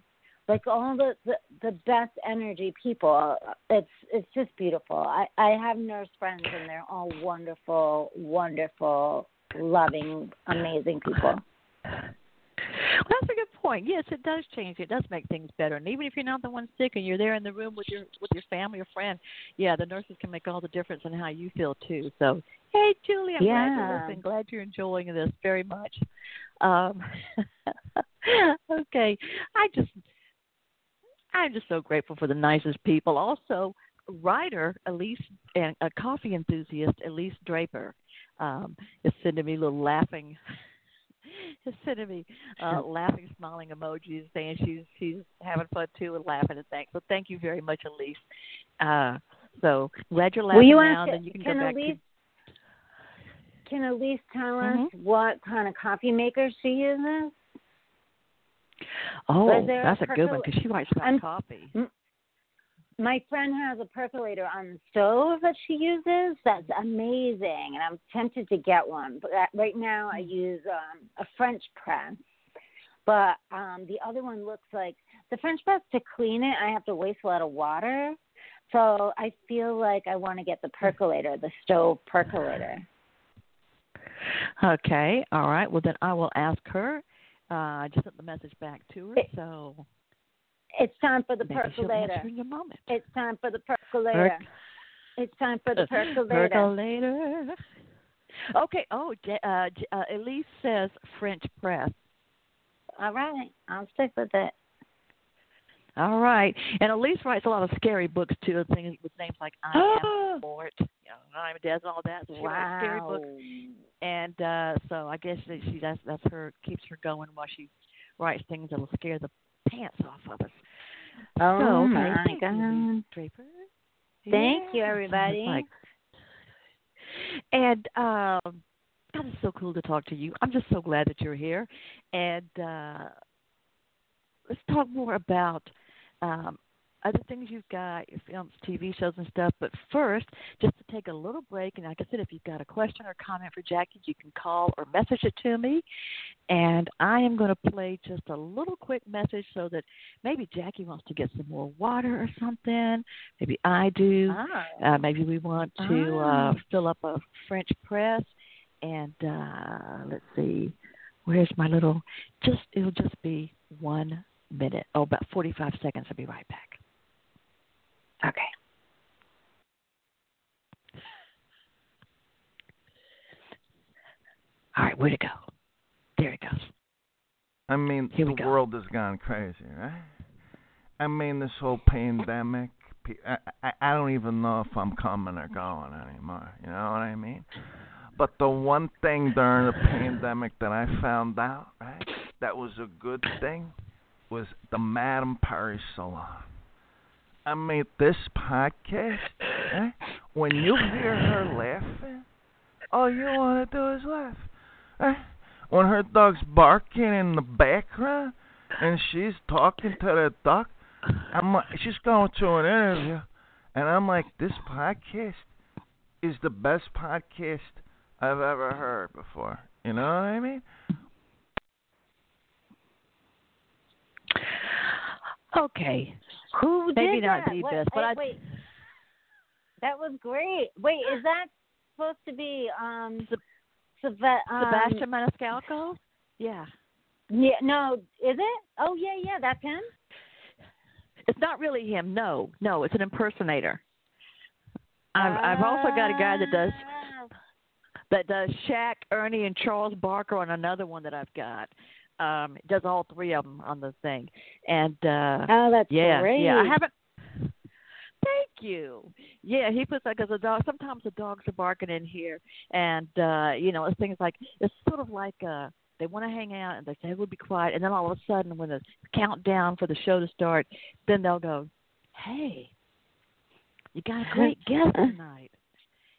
Like all the, the the best energy people it's it's just beautiful. I i have nurse friends and they're all wonderful wonderful loving amazing people Well, that's a good point. Yes, it does change. It does make things better. And even if you're not the one sick and you're there in the room with your with your family or friend, yeah, the nurses can make all the difference in how you feel too. So, hey, Julie, I'm glad Yeah. you're listening. Glad you're enjoying this very much. Um, okay, I just I'm just so grateful for the nicest people. Also, writer Elise and a coffee enthusiast Elise Draper um, is sending me little laughing is sending me uh, laughing, smiling emojis, saying she's she's having fun too and laughing and thanks. So thank you very much, Elise. Uh, so glad you're laughing you now. then you can, can go back elise can elise tell Mhm. us what kind of coffee maker she uses. Oh, that's a good one because she likes about coffee. My friend has a percolator on the stove that she uses that's amazing and i'm tempted to get one but right now i use um a french press but um the other one looks like the french press to clean it i have to waste a lot of water so i feel like i want to get the percolator the stove percolator Okay, all right. Well, then I will ask her. Uh, I just sent the message back to her, so it's time for the maybe percolator answer in a moment. it's time for the percolator it's time for the percolator Percolator. Okay. Oh, uh, uh, Elise says French press. all right i'll stick with it All right. And Elise writes a lot of scary books too, things with names like I Am Fort, you know, I'm and all that. So she writes scary wow books. And uh so I guess that she that's that's her keeps her going while she writes things that'll scare the pants off of us. Oh so, my Thank you, god. Elise Draper. Thank you, everybody. Like- and um God, it's so cool to talk to you. I'm just so glad that you're here. And uh let's talk more about um other things you've got, your films, TV shows, and stuff. But first, just to take a little break, and like I said, if you've got a question or comment for Jackie, you can call or message it to me. And I am going to play just a little quick message so that maybe Jackie wants to get some more water or something. Maybe I do. Ah. Uh, maybe we want to uh, Ah. fill up a French press. And uh, let's see, where's my little? Just it'll just be one minute. Oh, about forty-five seconds. I'll be right back. Okay. All right, where'd it go? There it goes. I mean, Here the world has gone crazy, right? I mean, this whole pandemic. I, I, I don't even know if I'm coming or going anymore. You know what I mean? But the one thing during the pandemic that I found out, right, that was a good thing, was the Madame Perry Salon. I mean, this podcast, eh, when you hear her laughing, all you want to do is laugh. Eh? When her dog's barking in the background and she's talking to the dog, I'm like, she's going to an interview, and I'm like, this podcast is the best podcast I've ever heard before. You know what I mean? Okay. Who did Maybe not that? the What- best, but I- wait. That was great. Wait, is that supposed to be um Seb- um, Sebastian Maniscalco? Yeah. Yeah, no, is it? Oh yeah, yeah, that's him. It's not really him. No, no, it's an impersonator. I've I've also got a guy that does. Ah. that does Shaq, Ernie, and Charles Barkley on another one that I've got. Um, it does all three of them on the thing, and uh, Oh, that's yeah, great. yeah. I haven't. Thank you. Yeah, he puts like as a dog. Sometimes the dogs are barking in here, and uh, you know, it's things like it's sort of like uh, they want to hang out and they say we'll be quiet, and then all of a sudden, when the countdown for the show to start, then they'll go, "Hey, you got a great guest tonight."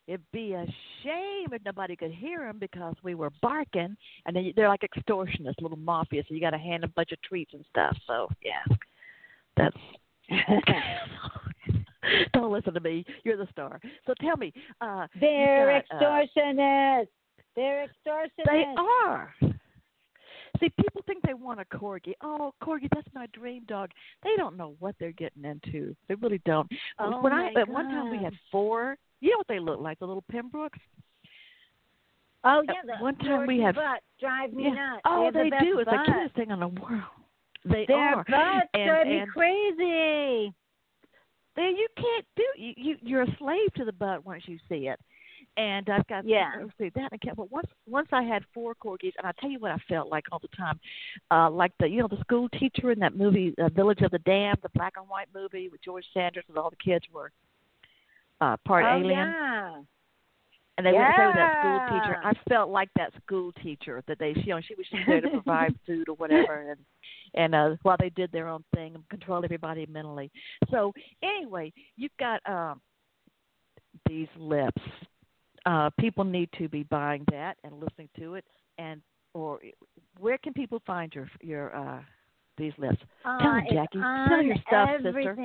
It'd be a shame if nobody could hear them because we were barking, and then they're like extortionists, little mafia. So you got to hand a bunch of treats and stuff. So yeah, that's Don't listen to me. You're the star. So tell me, uh, They're got, uh, extortionists. They're extortionists. they are. See, people think they want a corgi. Oh, corgi, that's my dream dog. They don't know what they're getting into. They really don't. Oh when my I at one time we had four. You know what they look like? The little Pembrokes. Oh yeah, the one time we had- butts drive me Yeah. nuts. Oh, the they best do. It's the cutest thing in the world. They Their are. butts And- drive me crazy. They, you can't do. You, you you're a slave to the butt once you see it. And I've got Yeah. see that. and But once once I had four corgis, and I tell you what I felt like all the time, uh, like the you know the school teacher in that movie uh, Village of the Damned, the black and white movie with George Sanders, and all the kids were uh, part oh, alien, Yeah. and they say with that school teacher. I felt like that school teacher that they you know she was she's there to provide food or whatever, and and uh, while they did their own thing and control everybody mentally. So anyway, you've got um, these lips. Uh, people need to be buying that and listening to it. And or where can people find your your uh, these lips? Uh, Tell 'em, it's Jackie. Tell your stuff, sister.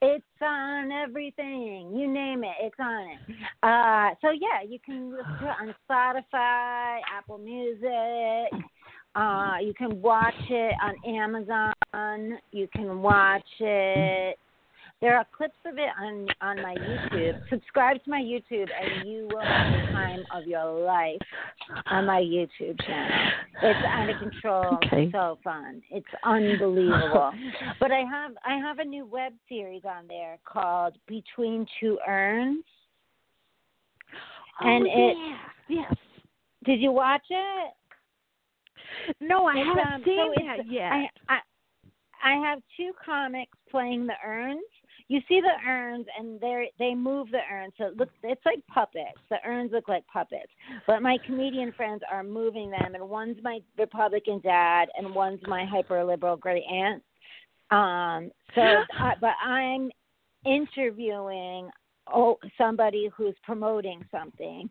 It's on everything. You name it, it's on it. Uh, so yeah, you can listen to it on Spotify, Apple Music. Uh, you can watch it on Amazon. You can watch it. There are clips of it on on my YouTube. Subscribe to my YouTube, and you will have the time of your life on my YouTube channel. It's out of control. Okay. So fun. It's unbelievable. but I have I have a new web series on there called Between Two Urns. And oh, it- yeah. yes. Did you watch it? No, I It's, haven't um, seen so it's- yet. I, I I have two comics playing the urns. You see the urns, and they they move the urns, so it looks it's like puppets. The urns look like puppets, but my comedian friends are moving them, and one's my Republican dad, and one's my hyper liberal great aunt. Um, so, I, but I'm interviewing oh somebody who's promoting something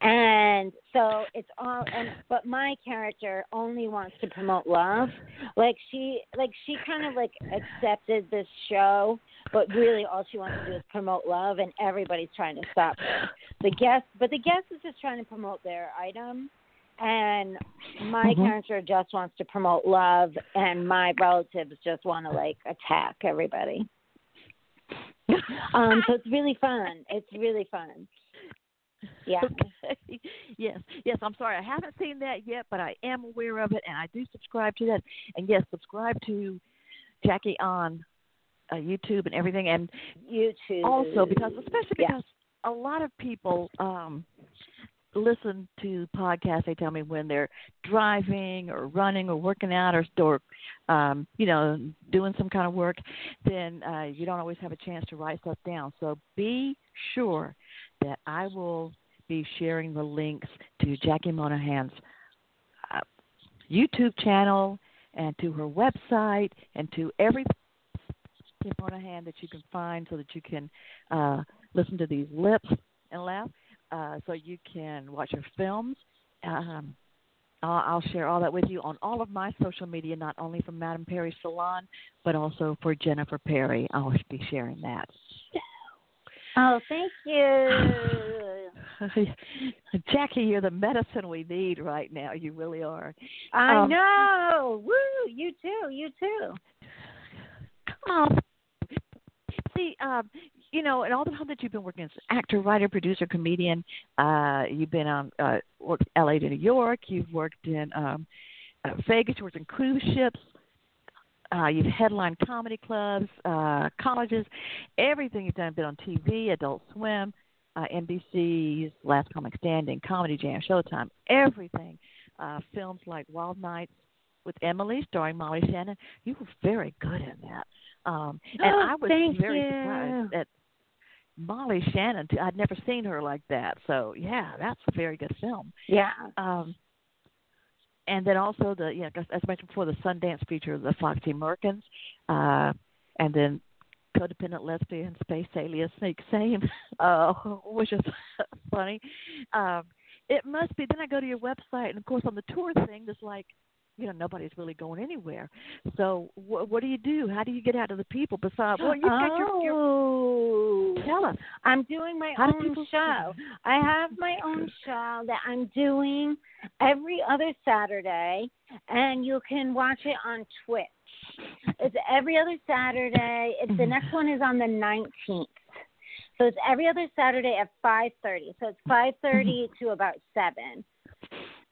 and so it's all and but my character only wants to promote love. Like she like she kind of like accepted this show but really all she wants to do is promote love and everybody's trying to stop her. The guest but the guest is just trying to promote their item. And my Mhm. character just wants to promote love and my relatives just want to like attack everybody. Um so it's really fun. It's really fun yeah Okay. Yes, yes. I'm sorry, I haven't seen that yet, but I am aware of it, and I do subscribe to that. And yes, subscribe to Jackie on uh, YouTube and everything, and youtube also because, especially Yeah. because a lot of people um listen to podcasts. They tell me when they're driving or running or working out or or um, you know doing some kind of work. Then uh, you don't always have a chance to write stuff down. So be sure that I will be sharing the links to Jackie Monahan's uh, YouTube channel and to her website and to every Monahan that you can find so that you can uh, listen to these lips and laugh. Uh, so you can watch her films. Um, I'll, share all that with you on all of my social media, not only for Madame Perry Salon, but also for Jennifer Perry. I'll be sharing that. Oh thank you Jackie, you're the medicine we need right now. You really are. i Um, know woo you too you too Oh, see, um, you know, and all the time that you've been working as an actor, writer, producer, comedian, uh, you've been on uh, worked L.A. to New York. You've worked in um, uh, Vegas. You worked in cruise ships. Uh, you've headlined comedy clubs, uh, colleges, everything you've done. Been on TV, Adult Swim. uh, NBC's Last Comic Standing, Comedy Jam, Showtime, everything. Uh, films like Wild Nights with Emily, starring Molly Shannon. You were very good in that. Um, and Oh, I was very you. surprised that Molly Shannon. Too, I'd never seen her like that. So yeah, that's a very good film. Yeah. Um, and then also the yeah, as I mentioned before, the Sundance feature, the Foxy Merkins, uh, and then codependent lesbian space alien seeks same, uh, which is funny. Um, it must be. Then I go to your website, and of course on the tour thing, there's like, you know, nobody's really going anywhere. So wh- what do you do? How do you get out of the people? Besides, well, you've got your, your oh. tell us. I'm doing my How own people- show. I have my own show that I'm doing every other Saturday, and you can watch it on Twitch. It's every other Saturday. It's the next one is on the 19th. So it's every other Saturday at 5:30. So it's 5:30 mm-hmm. to about 7.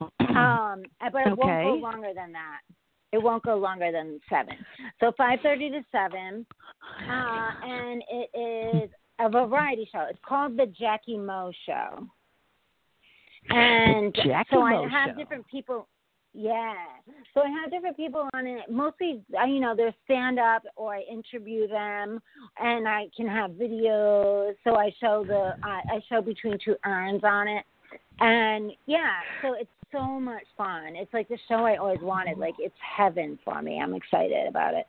Um, but it won't go longer than that. It won't go longer than 7. So 5:30 to 7 uh, and it is a variety show. It's called the Jackie Mo Show, and Jackie so Mo I have Show. different people. Yeah, so I have different people on it. Mostly, uh, you know, they're stand up or I interview them, and I can have videos. So I show the I I show between two urns on it, and yeah, so it's so much fun. It's like the show I always wanted. Like it's heaven for me. I'm excited about it.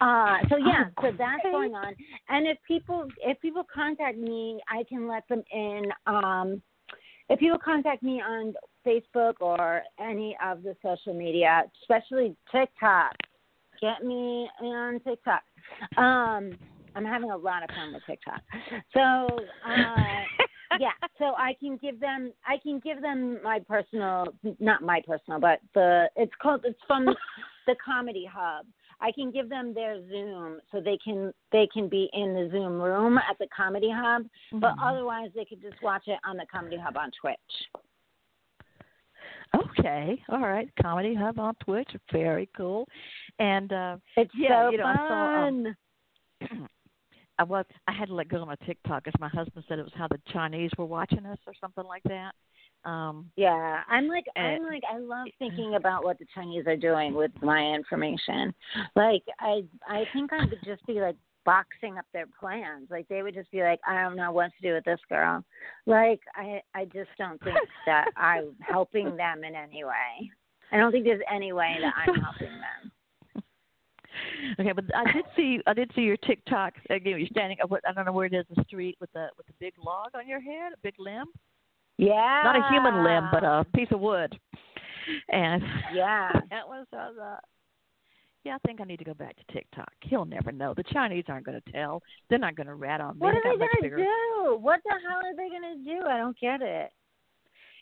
Uh, so yeah, Oh, so that's going on. And if people if people contact me, I can let them in. Um, if people contact me on Facebook or any of the social media, especially TikTok, get me on TikTok. Um, I'm having a lot of fun with TikTok. So uh, yeah, so I can give them I can give them my personal not my personal, but the it's called it's from the Comedy Hub. I can give them their Zoom so they can they can be in the Zoom room at the Comedy Hub, but Mhm. otherwise they could just watch it on the Comedy Hub on Twitch. Okay, all right. Comedy Hub on Twitch, very cool. And uh It's Yeah, so you know, I saw, fun. um, I was I had to let go of my TikTok because my husband said it was how the Chinese were watching us or something like that. Um Yeah, I'm like Uh, I'm like I love thinking about what the Chinese are doing with my information. Like I I think I would just be like boxing up their plans. Like they would just be like, I don't know what to do with this girl. Like I I just don't think that I'm helping them in any way. I don't think there's any way that I'm helping them. Okay, but I did see I did see your TikTok again. You're standing up. I don't know where it is. The street with the with the big log on your head, a big limb. Yeah. Not a human limb, but a piece of wood. And Yeah. that was I was, uh, yeah. I think I need to go back to TikTok. He'll never know. The Chinese aren't going to tell. They're not going to rat on me. What are they gonna do? What the hell are they gonna do? I don't get it.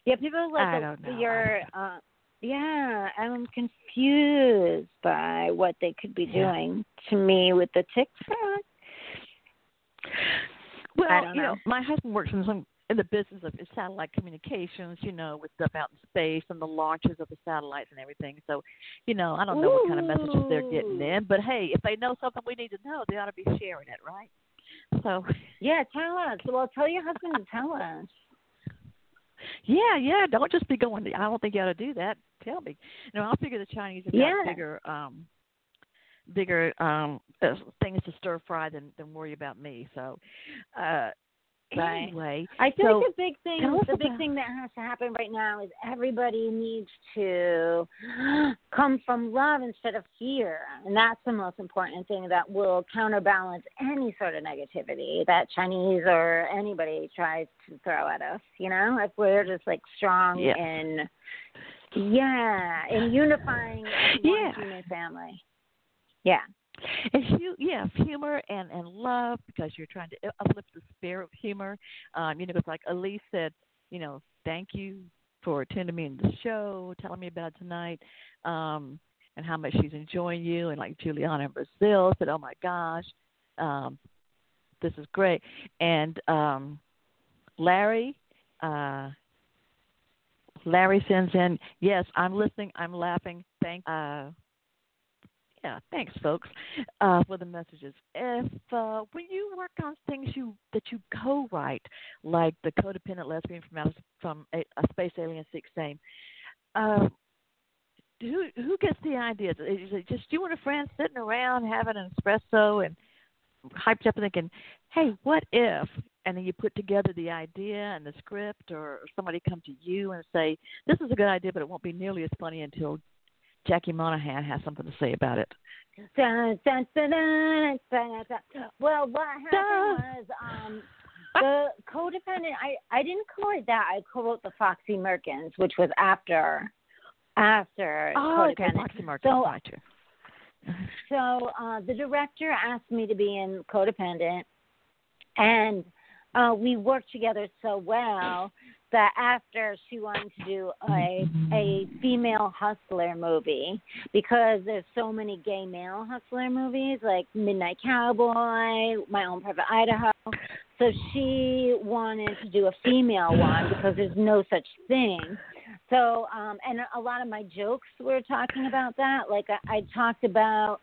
Yeah, people like the- your uh yeah, I'm confused by what they could be Yeah. doing to me with the TikTok. Well, I don't you know. know, my husband works in some in the business of satellite communications, you know, with stuff out in space and the launches of the satellites and everything. So, you know, I don't know what kind of messages they're getting in, but hey, if they know something we need to know, they ought to be sharing it, right? So, Yeah, tell us. Well, tell your husband to tell us. Yeah, yeah, don't just be going. I don't think you ought to do that. Tell me. No, I'll figure the Chinese have got Yeah. bigger, um, bigger um uh, things to stir fry than than worry about me. So, uh, Right. anyway, I think So, the big thing, tell us the big about- thing that has to happen right now is everybody needs to come from love instead of fear, and that's the most important thing that will counterbalance any sort of negativity that Chinese or anybody tries to throw at us. You know, if we're just like strong Yeah. in, yeah, in unifying as one Yeah. human family. Yeah. And hu- yeah, humor and and love because you're trying to uplift the spirit of humor. Um, you know, it's like Elise said, you know, thank you for attending me in the show, telling me about tonight, um, and how much she's enjoying you. And like Juliana in Brazil said, oh my gosh, um, this is great. And um, Larry, uh, Larry sends in, yes, I'm listening, I'm laughing. Thank. Uh, yeah, thanks, folks, uh, for the messages. If uh, when you work on things you that you co-write, like the codependent lesbian from from a, a space alien seeks same, uh, who who gets the ideas? Is it just you and a friend sitting around having an espresso and hyped up and thinking, "Hey, what if?" And then you put together the idea and the script, or somebody come to you and say, "This is a good idea, but it won't be nearly as funny until Jackie Monahan has something to say about it." Dun, dun, dun. Well, what happened was um, the codependent. I I didn't co-write that. I co-wrote the Foxy Merkins, which was after after Oh, okay, codependent. Foxy Merkin, So-. So uh, the director asked me to be in codependent, and uh, we worked together so well that after she wanted to do a a female hustler movie because there's so many gay male hustler movies like Midnight Cowboy, My Own Private Idaho. So she wanted to do a female one because there's no such thing. So, um, and a lot of my jokes were talking about that. Like I, I talked about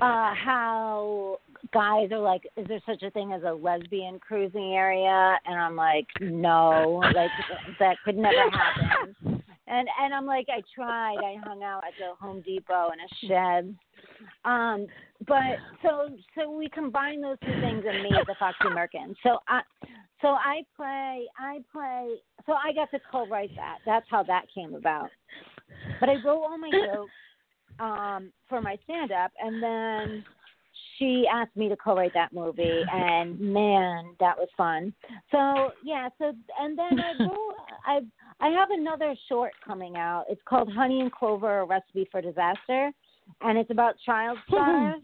uh, how guys are like, is there such a thing as a lesbian cruising area? And I'm like, no, like that could never happen. And and I'm like, I tried. I hung out at the Home Depot in a shed. Um, but so so we combine those two things and me, the Foxy Merkin. So I so I play I play so I got to co-write that. That's how that came about. But I wrote all my jokes um for my stand up and then she asked me to co-write that movie and man that was fun. So yeah so and then i wrote i i have another short coming out. It's called honey and clover a recipe for disaster and it's about child stars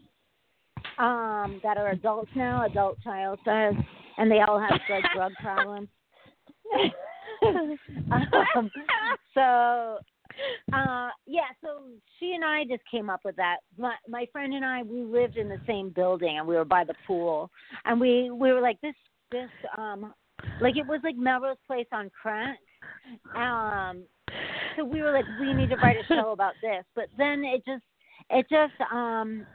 um that are adults now adult child stars and they all have like drug problems. Um, so uh yeah so she and i just came up with that. My my friend and i we lived in the same building and we were by the pool. And we we were like this this um like it was like melrose place on crack um so we were like we need to write a show about this. But then it just it just um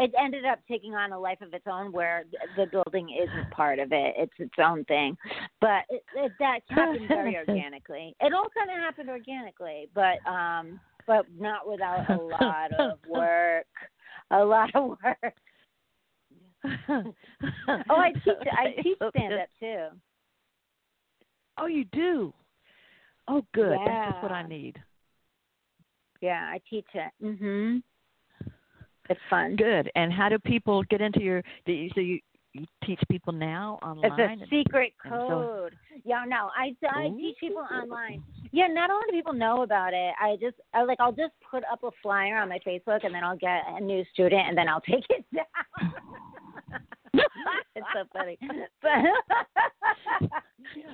it ended up taking on a life of its own where the building isn't part of it. It's its own thing. But it, it, that happened very organically. It all kind of happened organically but um but not without a lot of work. A lot of work. Oh i teach i teach stand up too. Oh, you do. Oh, good. That's just what I need. yeah i teach it. Mhm it's fun Good. And how do people get into your? Do you, so you you teach people now online? It's a secret and so- code. yeah, no, I, I Ooh. teach people online. Yeah, not a lot of people know about it. I just I, like I'll just put up a flyer on my Facebook, and then I'll get a new student, and then I'll take it down. it's so funny. But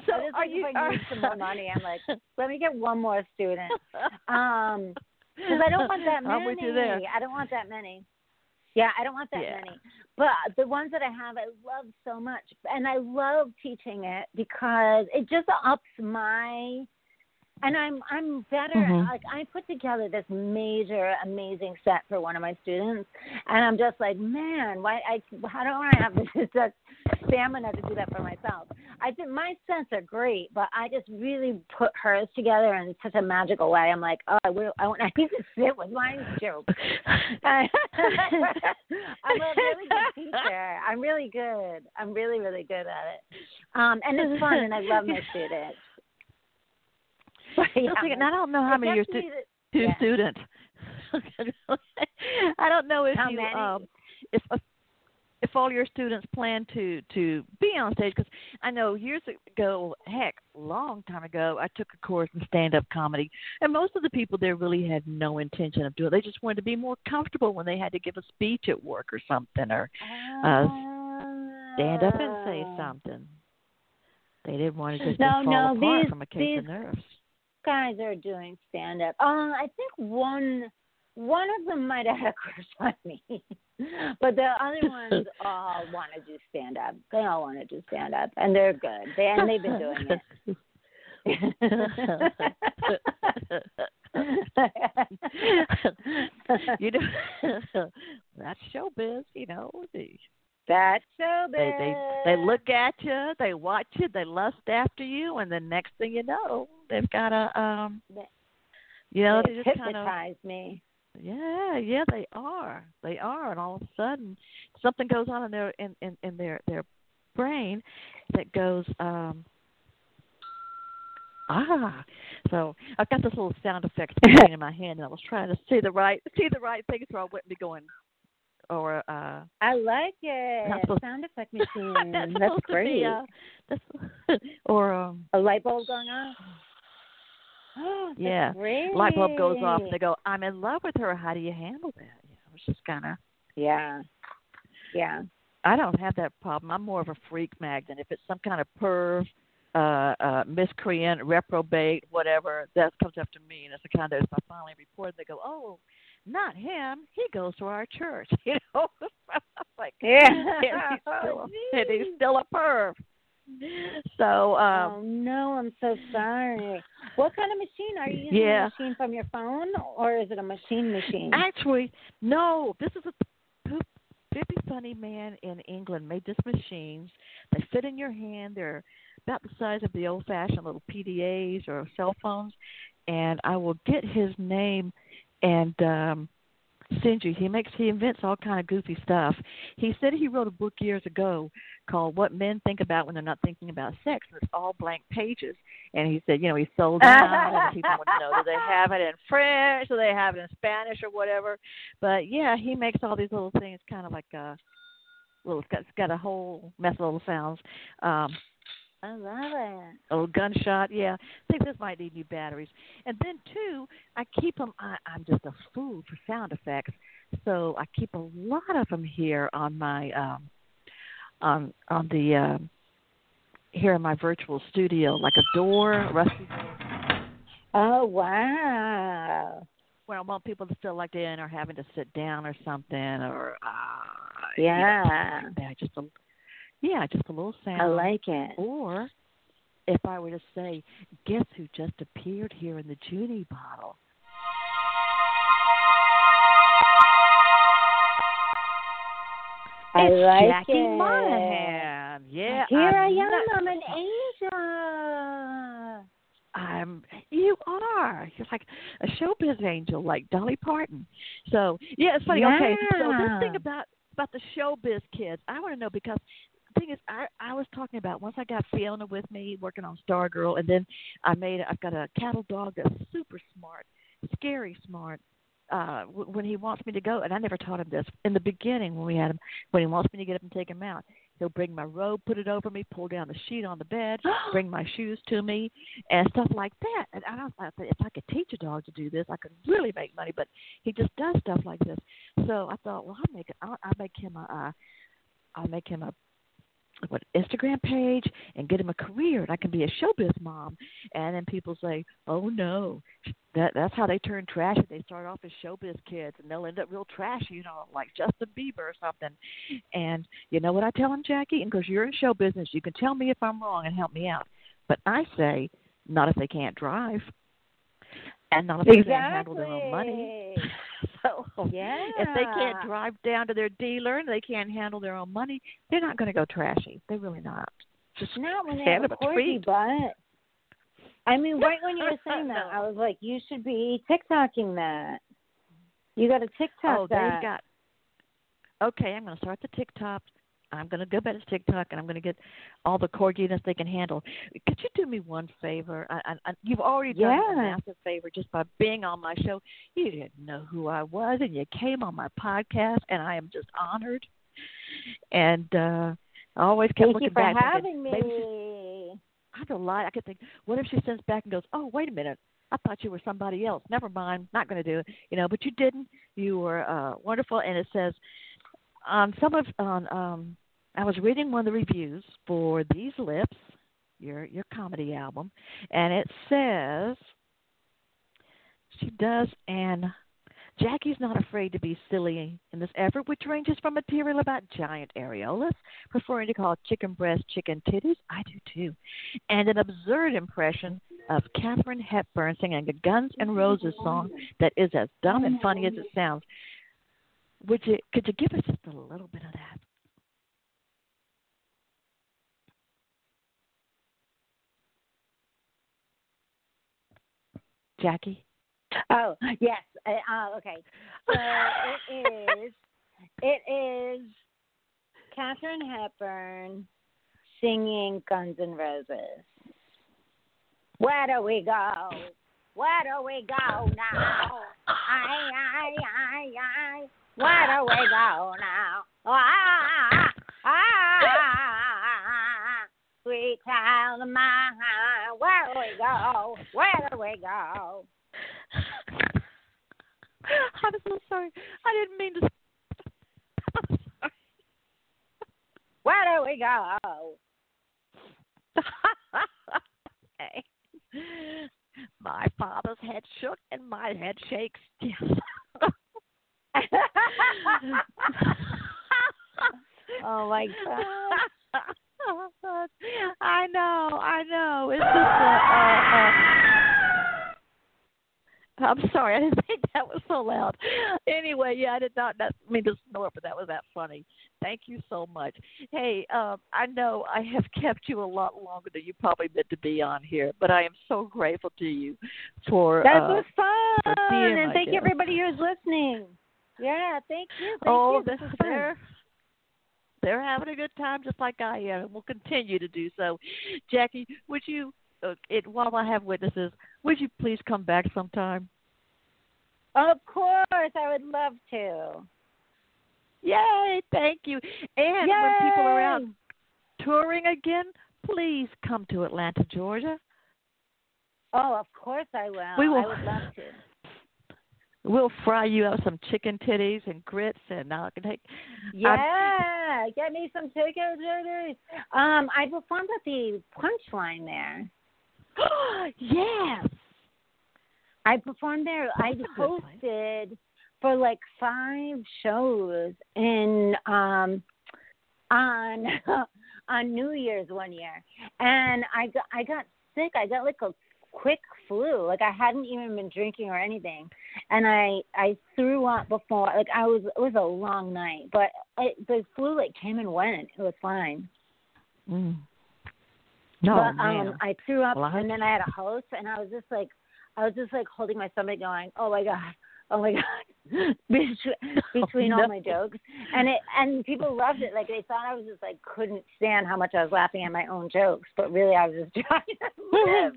So I just are like, you- if I need some more money, I'm like, let me get one more student. Um, because I don't want that many. I'm with you there. I don't want that many. Yeah, I don't want that Yeah. many. But the ones that I have, I love so much, and I love teaching it because it just ups my. And I'm I'm better. Mhm. Like I put together this major, amazing set for one of my students, and I'm just like, man, why I how don't I have this stamina to do that for myself? I think my sets are great, but I just really put hers together in such a magical way. I'm like, oh, I will. I, want, I need to sit with my jokes. I'm a really good teacher. I'm really good. I'm really, really good at it. Um, and it's fun, and I love my students. Yeah, and I don't know how many your stu- two yeah. students. I don't know if How you many? um if if all your students plan to to be on stage because I know years ago, heck, long time ago, I took a course in stand up comedy, and most of the people there really had no intention of doing. it. They just wanted to be more comfortable when they had to give a speech at work or something, or uh, stand up and say Ah. something. They didn't want to just No, fall no, apart these- from a case these- of nerves. Guys are doing stand up. Uh, I think one one of them might have had a crush on me, but the other ones all want to do stand up. They all want to do stand up, and they're good. They and they've been doing it. you know, that's showbiz. You know, That's so they they they look at you, they watch you, they lust after you, and the next thing you know, they've got a um, you know, they They just kind of me. yeah, yeah, they are. They are, and all of a sudden, something goes on in their in in, in their their brain that goes um ah. So I've got this little sound effect in my hand, and I was trying to see the right see the right thing, so I wouldn't be going or uh I like it. Sound effect machine. that's That's supposed be, great. uh, that's, or um A light bulb going off. Oh, Yeah. great. light bulb goes off, and they go, "I'm in love with her. How do you handle that?" You know, it's just kind of Yeah. Yeah. I don't have that problem. I'm more of a freak magnet. If it's some kind of perv, uh, uh, miscreant, reprobate, whatever, that comes after me. And it's the kind that if I finally report, they go, "Oh, not him. He goes to our church." You know, like, Yeah. and he's still, a, and he's still a perv. So, um, oh no, I'm so sorry. What kind of machine are you using? Yeah. A machine from your phone, or is it a machine machine? Actually, no. This is a poop, Bippy Funny man in England made this machines. They fit in your hand. They're about the size of the old-fashioned little PDAs or cell phones. And I will get his name and um send you. He makes he invents all kind of goofy stuff. He said he wrote a book years ago called What Men Think About When They're Not Thinking About Sex. And it's all blank pages. And he said, you know, he sold it out and people want to know do they have it in French, do they have it in Spanish or whatever. But yeah, he makes all these little things kind of like a little it's got, it's got a whole mess of little sounds. Um I love it. a little gunshot. Yeah, I think this might need new batteries. And then two, I keep them. I, I'm just a fool for sound effects, so I keep a lot of them here on my um, on on the um, here in my virtual studio, like a door, a rusty door, Oh wow. where I want people to feel like they're in or having to sit down or something, or uh, Yeah. you know, yeah, just a yeah, just a little sound. I like it. Or if I were to say, guess who just appeared here in the Judy bottle? I it's like Jackie it. Monahan. Yeah, Here I I'm not- I'm an angel. I'm. You are. You're like a showbiz angel, like Dolly Parton. So yeah, it's funny. Okay, so this thing about about the showbiz kids, I want to know because thing is, I I was talking about once I got Fiona with me working on Stargirl, and then I made I've got a cattle dog that's super smart, scary smart. Uh, w- when he wants me to go, and I never taught him this in the beginning when we had him. When he wants me to get up and take him out, he'll bring my robe, put it over me, pull down the sheet on the bed, bring my shoes to me, and stuff like that. And I don't I thought if I could teach a dog to do this, I could really make money. But he just does stuff like this. So I thought, well, I'll make. I'll, I'll make him a. Uh, I'll make him a what Instagram page and get him a career, and I can be a showbiz mom. And then people say, "Oh no, that that's how they turn trashy. They start off as showbiz kids, and they'll end up real trashy, you know, like Justin Bieber or something." And you know what I tell them, Jackie? And because you're in show business, you can tell me if I'm wrong and help me out. But I say, not if they can't drive, and not if they can't handle their own money. So Yeah. if they can't drive down to their dealer and they can't handle their own money, they're not going to go trashy. They're really not. Just Not when they have a a corgi butt. I mean, right when you were saying that, I was like, you should be TikToking that. You got oh, to TikTok oh, that. they've got. Okay, I'm going to start the TikTok. I'm going to go back to TikTok and I'm going to get all the corginess they can handle. Could you do me one favor? I, I, I, you've already done me a Yeah. massive favor just by being on my show. You didn't know who I was, and you came on my podcast, and I am just honored. And uh I always kept Thank looking you for back. thinking, having me. I to lie. I could think, what if she sends back and goes, "Oh, wait a minute, I thought you were somebody else. Never mind, not going to do it." You know, but you didn't. You were uh, wonderful, and it says on some of on. um I was reading one of the reviews for These Lips, your your comedy album, and it says she does an Jackie's not afraid to be silly in this effort, which ranges from material about giant areolas, preferring to call chicken breast chicken titties. I do too. And an absurd impression of Katharine Hepburn singing a Guns N' Roses song that is as dumb and funny as it sounds. Would you could you give us just a little bit of that? Jackie? Oh yes. Uh, uh, okay. So it is. It is Katharine Hepburn singing Guns N' Roses. Where do we go? Where do we go now? I, I, I, I. Where do we go now? Ah, ah, sweet child of mine. Where do we go? Where do we go? I'm so sorry. I didn't mean to. Where do we go? okay. My father's head shook and my head shakes. Yes. oh my god. I know, I know. It's just a, uh, uh, I'm sorry, I didn't think that was so loud. Anyway, yeah, I did not, not mean to snort, but that was that funny. Thank you so much. Hey, um, I know I have kept you a lot longer than you probably meant to be on here, but I am so grateful to you for That uh, was fun. being And thank you everybody who's listening. Yeah, thank you. Thank oh, you. This they're, fun. they're they're having a good time just like I am, and will continue to do so. Jackie, would you, uh, it, while I have witnesses, would you please come back sometime? Of course, I would love to. Yay! Thank you. And Yay! when people are out touring again, please come to Atlanta, Georgia. Oh, of course I will. We will- I would love to. We'll fry you up some chicken titties and grits, and I can take. Yeah, get me some chicken titties. Um, I performed at the Punchline there. yes. I performed there. I That's a good place. hosted for like five shows in um on on New Year's one year, and I got I got sick. I got like a quick flu. Like I hadn't even been drinking or anything, and I I threw up before. Like I was it was a long night, but it, the flu like came and went. It was fine. Mm. No, but man. um I threw up I and then I had a host and I was just like I was just like holding my stomach going, Oh my god, oh my god oh, between, between Oh, no. all my jokes. And it and people loved it. Like they thought I was just like couldn't stand how much I was laughing at my own jokes, but really I was just trying to live.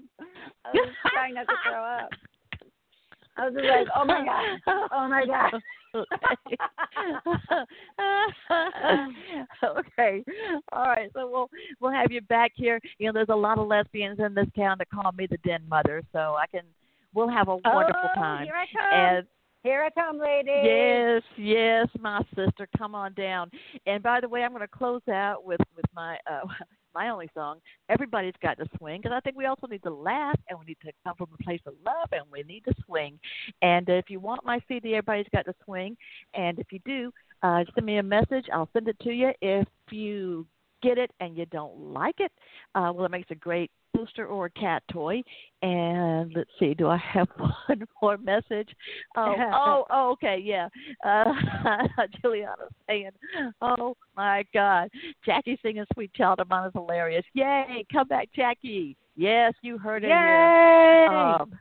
I was trying not to throw up. I was just like, Oh my god, oh my god. okay. All right. So we'll we'll have you back here. You know, there's a lot of lesbians in this town that call me the den mother, so I can we'll have a wonderful oh, time. Here I come. And here I come, ladies. yes, yes, my sister, come on down. And by the way, I'm going to close out with with my uh my only song. Everybody's got to swing because I think we also need to laugh and we need to come from a place of love and we need to swing. And if you want my CD, everybody's got to swing. And if you do, uh, send me a message. I'll send it to you. If you get it and you don't like it, uh, well, it makes a great booster or a cat toy. And let's see, do I have one more message? Oh, oh, oh okay, yeah. Uh, Juliana's saying, "Oh my God, Jackie singing "Sweet Child of Mine" is hilarious." Yay! Come back, Jackie. Yes, you heard it. Yay! Um,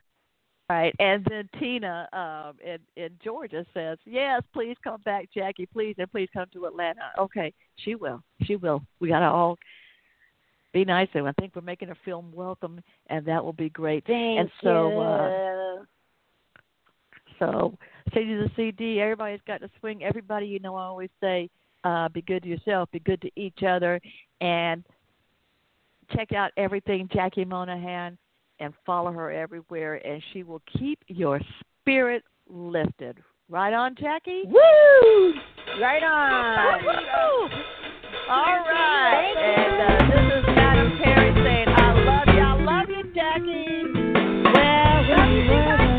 right, and then Tina um, in in Georgia says, "Yes, please come back, Jackie, please, and please come to Atlanta." Okay, she will. She will. We gotta all be nice, and I think we're making a film welcome, and that will be great. Thank and so, you. uh, so CD to the CD, everybody's got to swing. Everybody, you know, I always say, uh, be good to yourself, be good to each other, and check out everything Jackie Monahan and follow her everywhere, and she will keep your spirit lifted. Right on, Jackie? Woo! Right on. Woo! All right. Thank. And uh, this is stocking. You were the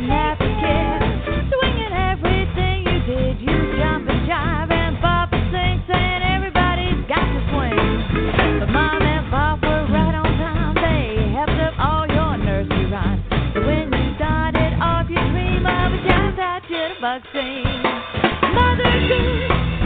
swinging everything you did, you jump and jive and and sing, saying everybody's got to swing. But mom and pop were right on time. They helped up all your nursery rhymes. So when you started off your dream of a Mother Goose.